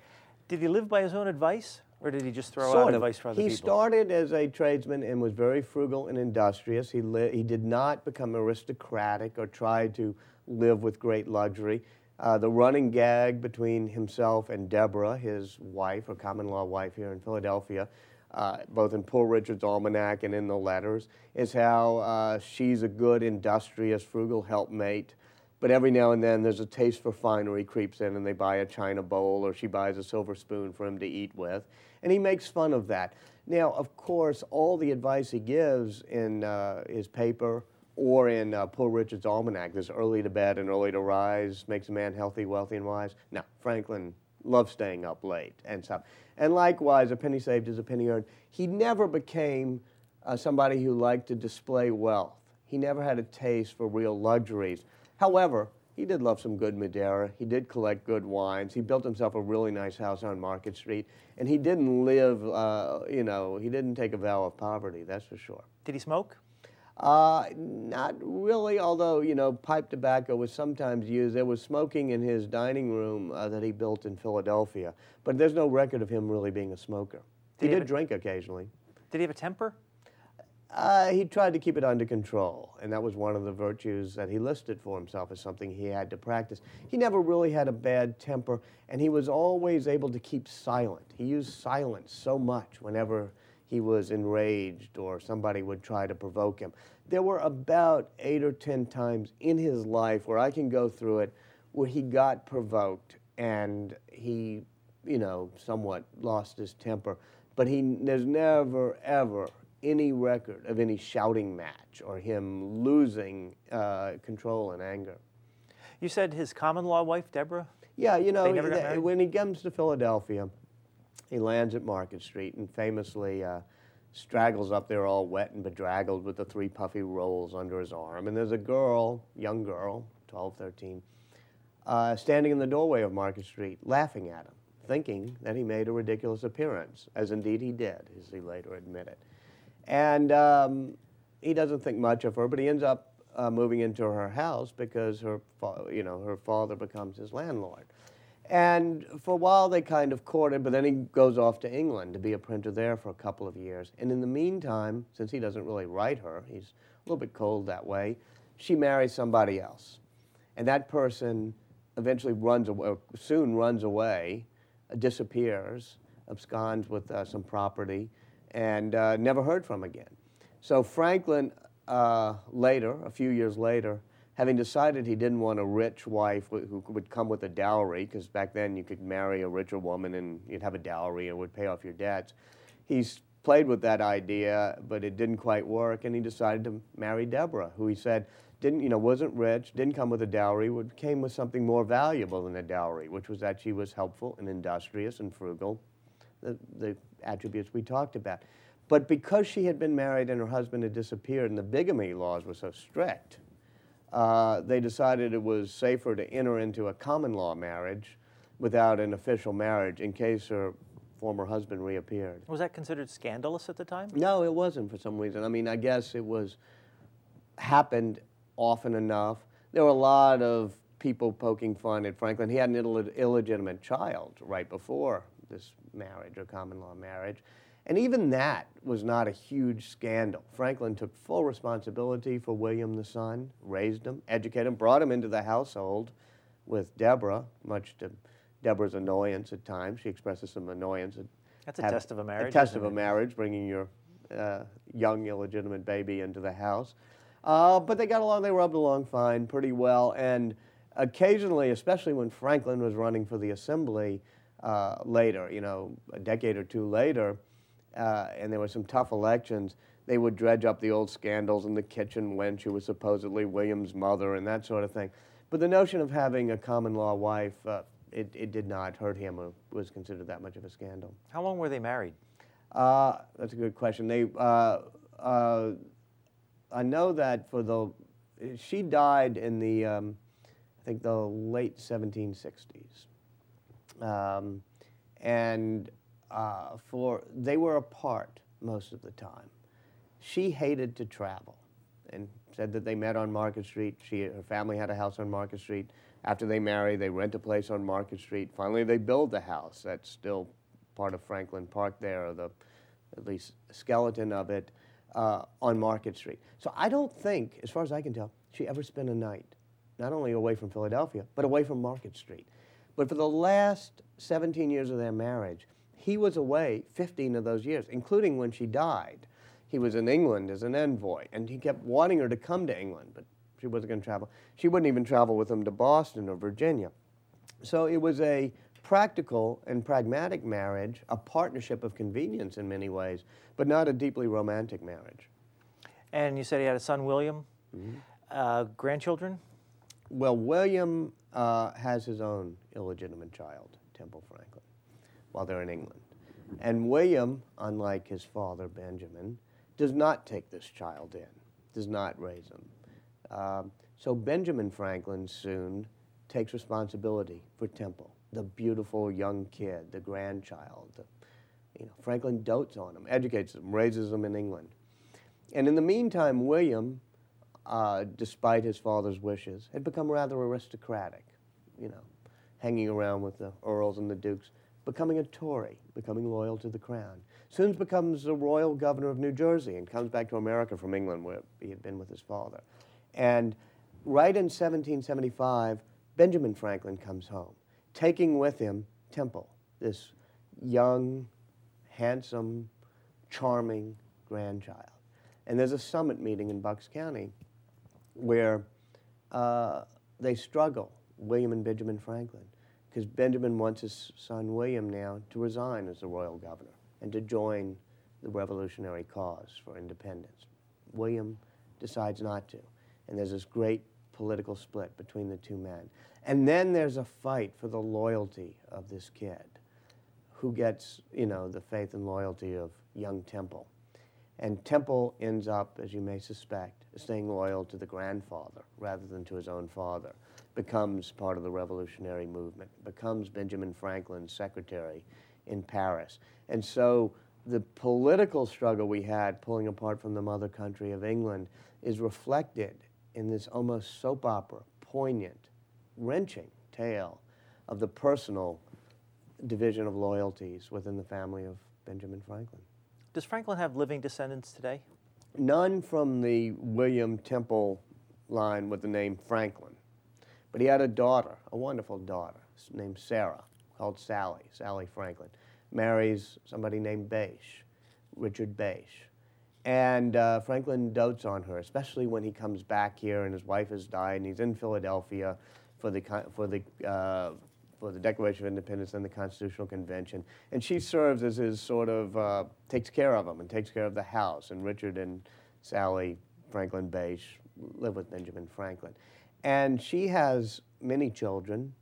Did he live by his own advice? Or did he just throw sort out of. advice for other he people? He started as a tradesman and was very frugal and industrious. He, li- he did not become aristocratic or try to live with great luxury. Uh, the running gag between himself and Deborah, his wife, or common law wife here in Philadelphia, uh, both in Poor Richard's Almanac and in the letters, is how uh, she's a good, industrious, frugal helpmate but every now and then there's a taste for finery creeps in and they buy a china bowl or she buys a silver spoon for him to eat with. And he makes fun of that. Now, of course, all the advice he gives in uh, his paper or in uh, Poor Richard's Almanac, this early to bed and early to rise makes a man healthy, wealthy, and wise. Now, Franklin loved staying up late and stuff. And likewise, a penny saved is a penny earned. He never became uh, somebody who liked to display wealth. He never had a taste for real luxuries. However, he did love some good Madeira. He did collect good wines. He built himself a really nice house on Market Street. And he didn't live, uh, you know, he didn't take a vow of poverty, that's for sure. Did he smoke? Uh, not really, although, you know, pipe tobacco was sometimes used. There was smoking in his dining room uh, that he built in Philadelphia. But there's no record of him really being a smoker. Did he, he did drink occasionally. Did he have a temper? Uh, he tried to keep it under control, and that was one of the virtues that he listed for himself as something he had to practice. He never really had a bad temper, and he was always able to keep silent. He used silence so much whenever he was enraged or somebody would try to provoke him. There were about eight or ten times in his life where I can go through it where he got provoked and he, you know, somewhat lost his temper. But he, there's never, ever any record of any shouting match or him losing uh, control and anger. You said his common law wife, Deborah? Yeah, you know, he, when he comes to Philadelphia, he lands at Market Street and famously uh, straggles up there all wet and bedraggled with the three puffy rolls under his arm. And there's a girl, young girl, 12, 13, uh, standing in the doorway of Market Street laughing at him, thinking that he made a ridiculous appearance, as indeed he did, as he later admitted. And um, he doesn't think much of her, but he ends up uh, moving into her house because her, you know, her father becomes his landlord. And for a while they kind of courted, but then he goes off to England to be a printer there for a couple of years. And in the meantime, since he doesn't really write her, he's a little bit cold that way, she marries somebody else. And that person eventually runs away, soon runs away, disappears, absconds with uh, some property, and uh, never heard from again. So Franklin, uh, later, a few years later, having decided he didn't want a rich wife who would come with a dowry, because back then you could marry a richer woman and you'd have a dowry and would pay off your debts, he's played with that idea, but it didn't quite work, and he decided to marry Deborah, who he said didn't, you know, wasn't rich, didn't come with a dowry, came with something more valuable than a dowry, which was that she was helpful and industrious and frugal, the, the attributes we talked about. But because she had been married and her husband had disappeared and the bigamy laws were so strict, uh, they decided it was safer to enter into a common law marriage without an official marriage in case her former husband reappeared. Was that considered scandalous at the time? No, it wasn't for some reason. I mean, I guess it was happened often enough. There were a lot of people poking fun at Franklin. He had an Ill- illegitimate child right before this marriage or common law marriage. And even that was not a huge scandal. Franklin took full responsibility for William the son, raised him, educated him, brought him into the household with Deborah, much to Deborah's annoyance at times. She expresses some annoyance. At That's a test of a marriage. A test of a marriage, bringing your uh, young illegitimate baby into the house. Uh, but they got along, they rubbed along fine, pretty well. And occasionally, especially when Franklin was running for the assembly uh, later, you know, a decade or two later, uh, and there were some tough elections, they would dredge up the old scandals in the kitchen wench who was supposedly William's mother and that sort of thing. But the notion of having a common law wife, uh, it, it did not hurt him or was considered that much of a scandal. How long were they married? Uh, that's a good question. They, uh, uh, I know that for the, she died in the, um, I think the late 1760s. Um, and uh, for they were apart most of the time. She hated to travel, and said that they met on Market Street. She, her family had a house on Market Street. After they marry, they rent a place on Market Street. Finally, they build the house. That's still part of Franklin Park there, or the at least skeleton of it, uh, on Market Street. So I don't think, as far as I can tell, she ever spent a night, not only away from Philadelphia, but away from Market Street. But for the last 17 years of their marriage, he was away 15 of those years, including when she died. He was in England as an envoy, and he kept wanting her to come to England, but she wasn't going to travel. She wouldn't even travel with him to Boston or Virginia. So it was a practical and pragmatic marriage, a partnership of convenience in many ways, but not a deeply romantic marriage. And you said he had a son, William. Mm-hmm. Uh, grandchildren? Well, William uh, has his own illegitimate child, Temple Franklin while they're in England. And William, unlike his father Benjamin, does not take this child in, does not raise him. Um, so Benjamin Franklin soon takes responsibility for Temple, the beautiful young kid, the grandchild. You know, Franklin dotes on him, educates him, raises him in England. And in the meantime, William, uh, despite his father's wishes, had become rather aristocratic, you know, hanging around with the earls and the dukes becoming a Tory, becoming loyal to the crown. Soon becomes the royal governor of New Jersey and comes back to America from England where he had been with his father. And right in 1775, Benjamin Franklin comes home, taking with him Temple, this young, handsome, charming grandchild. And there's a summit meeting in Bucks County where uh, they struggle, William and Benjamin Franklin because Benjamin wants his son William now to resign as the royal governor and to join the revolutionary cause for independence. William decides not to, and there's this great political split between the two men. And then there's a fight for the loyalty of this kid who gets, you know, the faith and loyalty of young Temple. And Temple ends up, as you may suspect, staying loyal to the grandfather rather than to his own father, becomes part of the revolutionary movement, becomes Benjamin Franklin's secretary in Paris. And so the political struggle we had pulling apart from the mother country of England is reflected in this almost soap opera, poignant, wrenching tale of the personal division of loyalties within the family of Benjamin Franklin. Does Franklin have living descendants today? None from the William Temple line with the name Franklin. But he had a daughter, a wonderful daughter, named Sarah, called Sally, Sally Franklin. Marries somebody named Bache, Richard Bache. And uh, Franklin dotes on her, especially when he comes back here and his wife has died and he's in Philadelphia for the, for the uh, for the Declaration of Independence and the Constitutional Convention. And she serves as his sort of, uh, takes care of him and takes care of the house. And Richard and Sally Franklin Bache live with Benjamin Franklin. And she has many children,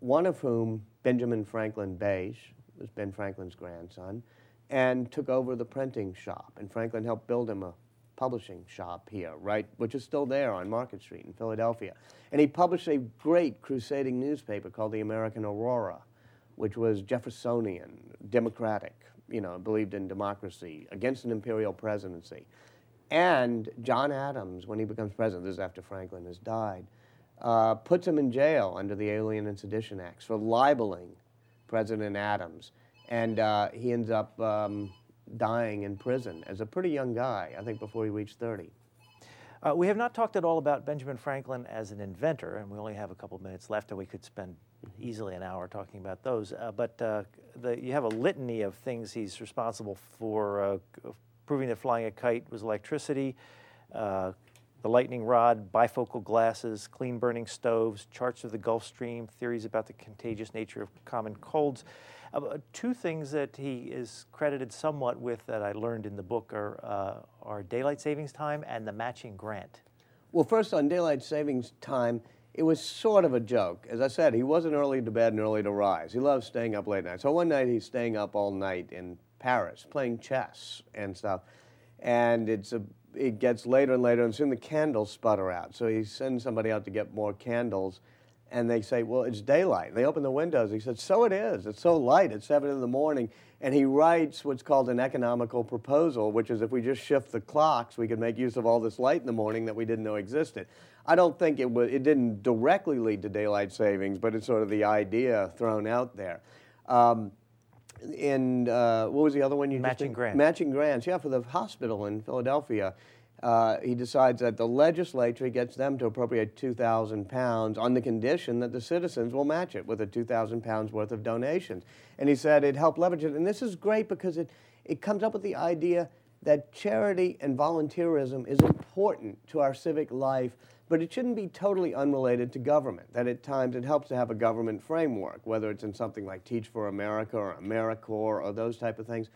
one of whom, Benjamin Franklin Bache, was Ben Franklin's grandson, and took over the printing shop. And Franklin helped build him a publishing shop here, right, which is still there on Market Street in Philadelphia. And he published a great crusading newspaper called the American Aurora, which was Jeffersonian, democratic, you know, believed in democracy, against an imperial presidency. And John Adams, when he becomes president, this is after Franklin has died, uh, puts him in jail under the Alien and Sedition Acts for libeling President Adams. And uh, he ends up um, dying in prison as a pretty young guy, I think before he reached 30. Uh, we have not talked at all about Benjamin Franklin as an inventor, and we only have a couple of minutes left, and we could spend easily an hour talking about those. Uh, but uh, the, you have a litany of things he's responsible for uh, proving that flying a kite was electricity, uh, the lightning rod, bifocal glasses, clean burning stoves, charts of the Gulf Stream, theories about the contagious nature of common colds. Uh, two things that he is credited somewhat with that I learned in the book are, uh, are daylight savings time and the matching grant. Well, first on daylight savings time, it was sort of a joke. As I said, he wasn't early to bed and early to rise. He loved staying up late night. So one night he's staying up all night in Paris playing chess and stuff. And it's a, it gets later and later, and soon the candles sputter out. So he sends somebody out to get more candles and they say, well, it's daylight. They open the windows. He said, so it is. It's so light. It's 7 in the morning. And he writes what's called an economical proposal, which is if we just shift the clocks, we could make use of all this light in the morning that we didn't know existed. I don't think it, was, it didn't directly lead to daylight savings, but it's sort of the idea thrown out there. Um, in, uh, what was the other one you Matching grants. Matching grants, yeah, for the hospital in Philadelphia uh, he decides that the legislature gets them to appropriate 2,000 pounds on the condition that the citizens will match it with a 2,000 pounds worth of donations. And he said it helped leverage it. And this is great because it, it comes up with the idea that charity and volunteerism is important to our civic life, but it shouldn't be totally unrelated to government. That at times it helps to have a government framework, whether it's in something like Teach for America or AmeriCorps or those type of things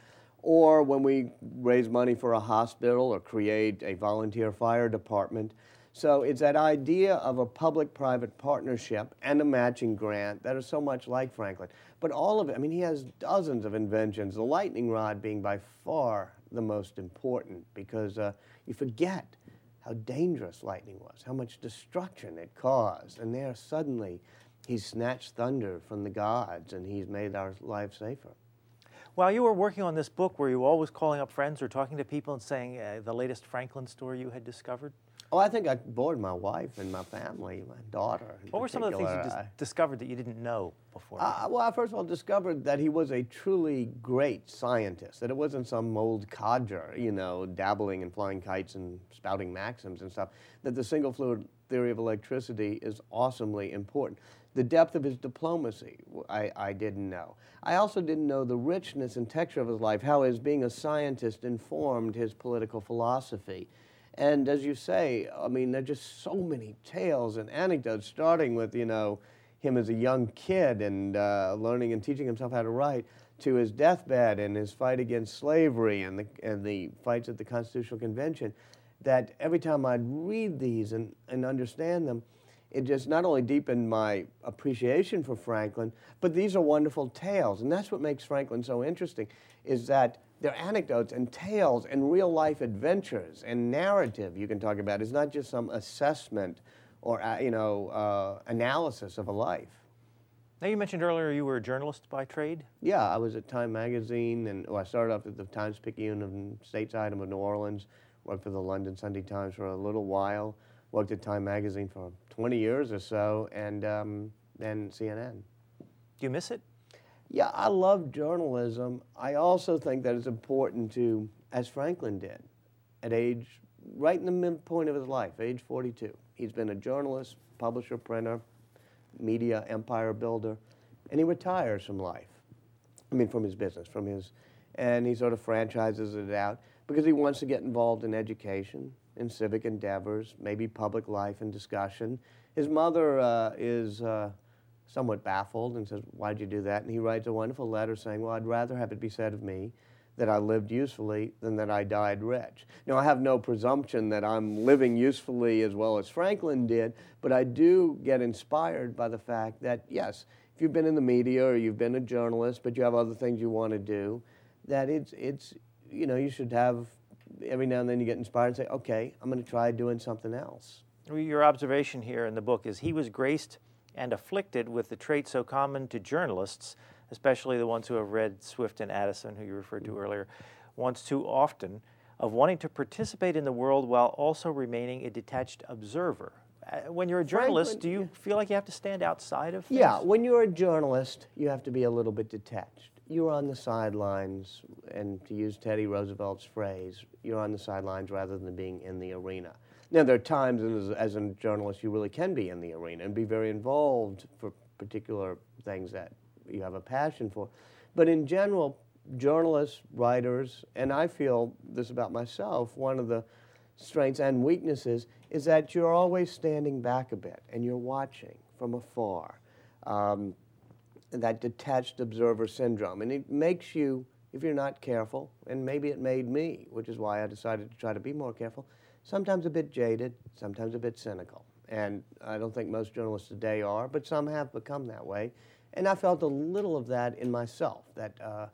or when we raise money for a hospital or create a volunteer fire department. So it's that idea of a public-private partnership and a matching grant that is so much like Franklin. But all of it, I mean, he has dozens of inventions, the lightning rod being by far the most important because uh, you forget how dangerous lightning was, how much destruction it caused. And there suddenly he's snatched thunder from the gods and he's made our lives safer. While you were working on this book, were you always calling up friends or talking to people and saying uh, the latest Franklin story you had discovered? Oh, I think I bored my wife and my family, my daughter. What were some of the things you dis- discovered that you didn't know before? Uh, well, I first of all discovered that he was a truly great scientist, that it wasn't some old codger, you know, dabbling in flying kites and spouting maxims and stuff, that the single fluid theory of electricity is awesomely important. The depth of his diplomacy, I, I didn't know. I also didn't know the richness and texture of his life, how his being a scientist informed his political philosophy. And as you say, I mean, there are just so many tales and anecdotes, starting with, you know, him as a young kid and uh, learning and teaching himself how to write, to his deathbed and his fight against slavery and the, and the fights at the Constitutional Convention, that every time I'd read these and, and understand them, it just not only deepened my appreciation for Franklin, but these are wonderful tales. And that's what makes Franklin so interesting, is that they're anecdotes and tales and real life adventures and narrative you can talk about. It's not just some assessment or, uh, you know, uh, analysis of a life. Now, you mentioned earlier you were a journalist by trade? Yeah, I was at Time Magazine, and well, I started off at the Times Picayune of States-Item of New Orleans, worked for the London Sunday Times for a little while, worked at Time Magazine for 20 years or so, and um, then CNN. Do you miss it? Yeah, I love journalism. I also think that it's important to, as Franklin did, at age, right in the midpoint of his life, age 42. He's been a journalist, publisher, printer, media empire builder, and he retires from life. I mean, from his business, from his, and he sort of franchises it out because he wants to get involved in education, in civic endeavors, maybe public life and discussion. His mother uh, is uh, somewhat baffled and says, Why'd you do that? And he writes a wonderful letter saying, Well, I'd rather have it be said of me that I lived usefully than that I died rich. Now, I have no presumption that I'm living usefully as well as Franklin did, but I do get inspired by the fact that, yes, if you've been in the media or you've been a journalist, but you have other things you want to do, that it's, it's you know, you should have, every now and then you get inspired and say, okay, I'm going to try doing something else. Your observation here in the book is he was graced and afflicted with the trait so common to journalists especially the ones who have read Swift and Addison, who you referred to earlier, once too often, of wanting to participate in the world while also remaining a detached observer. Uh, when you're a journalist, Franklin, do you feel like you have to stand outside of things? Yeah, when you're a journalist, you have to be a little bit detached. You're on the sidelines, and to use Teddy Roosevelt's phrase, you're on the sidelines rather than being in the arena. Now, there are times as, as a journalist you really can be in the arena and be very involved for particular things that you have a passion for. But in general, journalists, writers, and I feel this about myself, one of the strengths and weaknesses is that you're always standing back a bit and you're watching from afar. Um, that detached observer syndrome. And it makes you, if you're not careful, and maybe it made me, which is why I decided to try to be more careful, sometimes a bit jaded, sometimes a bit cynical. And I don't think most journalists today are, but some have become that way. And I felt a little of that in myself, that, uh,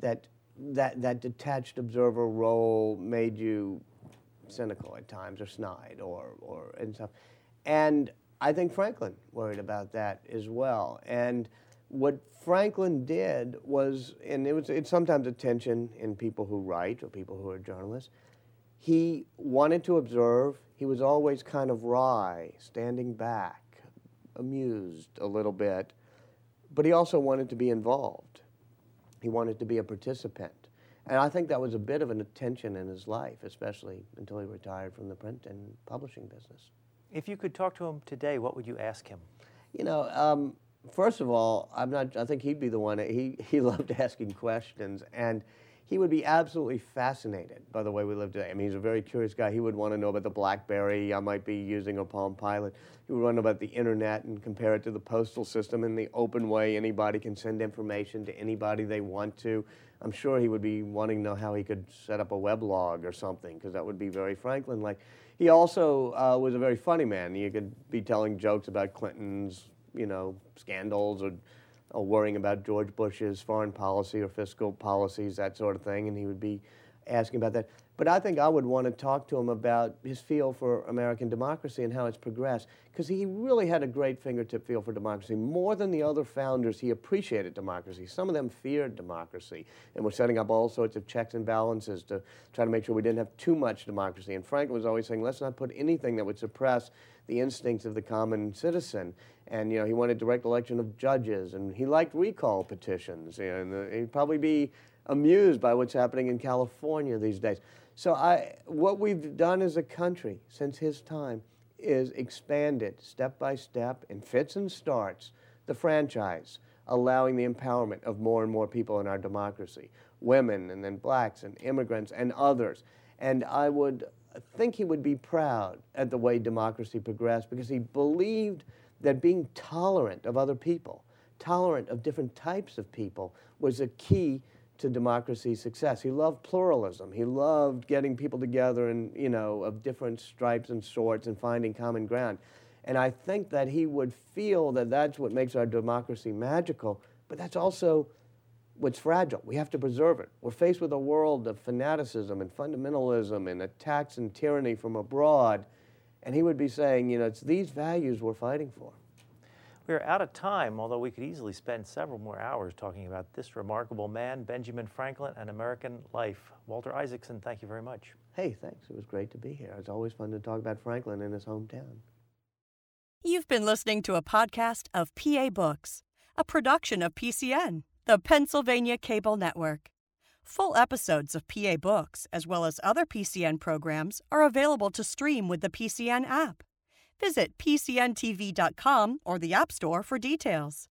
that, that, that detached observer role made you cynical at times or snide or, or and stuff. And I think Franklin worried about that as well. And what Franklin did was, and it was it's sometimes a tension in people who write or people who are journalists. He wanted to observe. He was always kind of wry, standing back, amused a little bit, but he also wanted to be involved. He wanted to be a participant. And I think that was a bit of an attention in his life, especially until he retired from the print and publishing business. If you could talk to him today, what would you ask him? You know, um, first of all, I'm not. I think he'd be the one. He he *laughs* loved asking questions, and he would be absolutely fascinated by the way we live today. I mean, he's a very curious guy. He would want to know about the BlackBerry I might be using, a Palm Pilot. He would want to know about the internet and compare it to the postal system in the open way anybody can send information to anybody they want to. I'm sure he would be wanting to know how he could set up a weblog or something, because that would be very Franklin-like. He also uh, was a very funny man. He could be telling jokes about Clinton's, you know, scandals or uh, worrying about George Bush's foreign policy or fiscal policies, that sort of thing, and he would be asking about that. But I think I would want to talk to him about his feel for American democracy and how it's progressed, because he really had a great fingertip feel for democracy. More than the other founders, he appreciated democracy. Some of them feared democracy and were setting up all sorts of checks and balances to try to make sure we didn't have too much democracy. And Franklin was always saying, let's not put anything that would suppress the instincts of the common citizen. And you know, he wanted direct election of judges, and he liked recall petitions. And uh, he'd probably be amused by what's happening in California these days. So I, what we've done as a country since his time is expanded step by step in fits and starts the franchise, allowing the empowerment of more and more people in our democracy, women and then blacks and immigrants and others. And I would think he would be proud at the way democracy progressed because he believed that being tolerant of other people, tolerant of different types of people, was a key to democracy's success. He loved pluralism. He loved getting people together and, you know, of different stripes and sorts and finding common ground. And I think that he would feel that that's what makes our democracy magical, but that's also what's fragile. We have to preserve it. We're faced with a world of fanaticism and fundamentalism and attacks and tyranny from abroad. And he would be saying, you know, it's these values we're fighting for. We're out of time, although we could easily spend several more hours talking about this remarkable man, Benjamin Franklin, and American life. Walter Isaacson, thank you very much. Hey, thanks. It was great to be here. It's always fun to talk about Franklin in his hometown. You've been listening to a podcast of PA Books, a production of PCN, the Pennsylvania Cable Network. Full episodes of PA Books, as well as other PCN programs, are available to stream with the PCN app. Visit PCNTV.com or the App Store for details.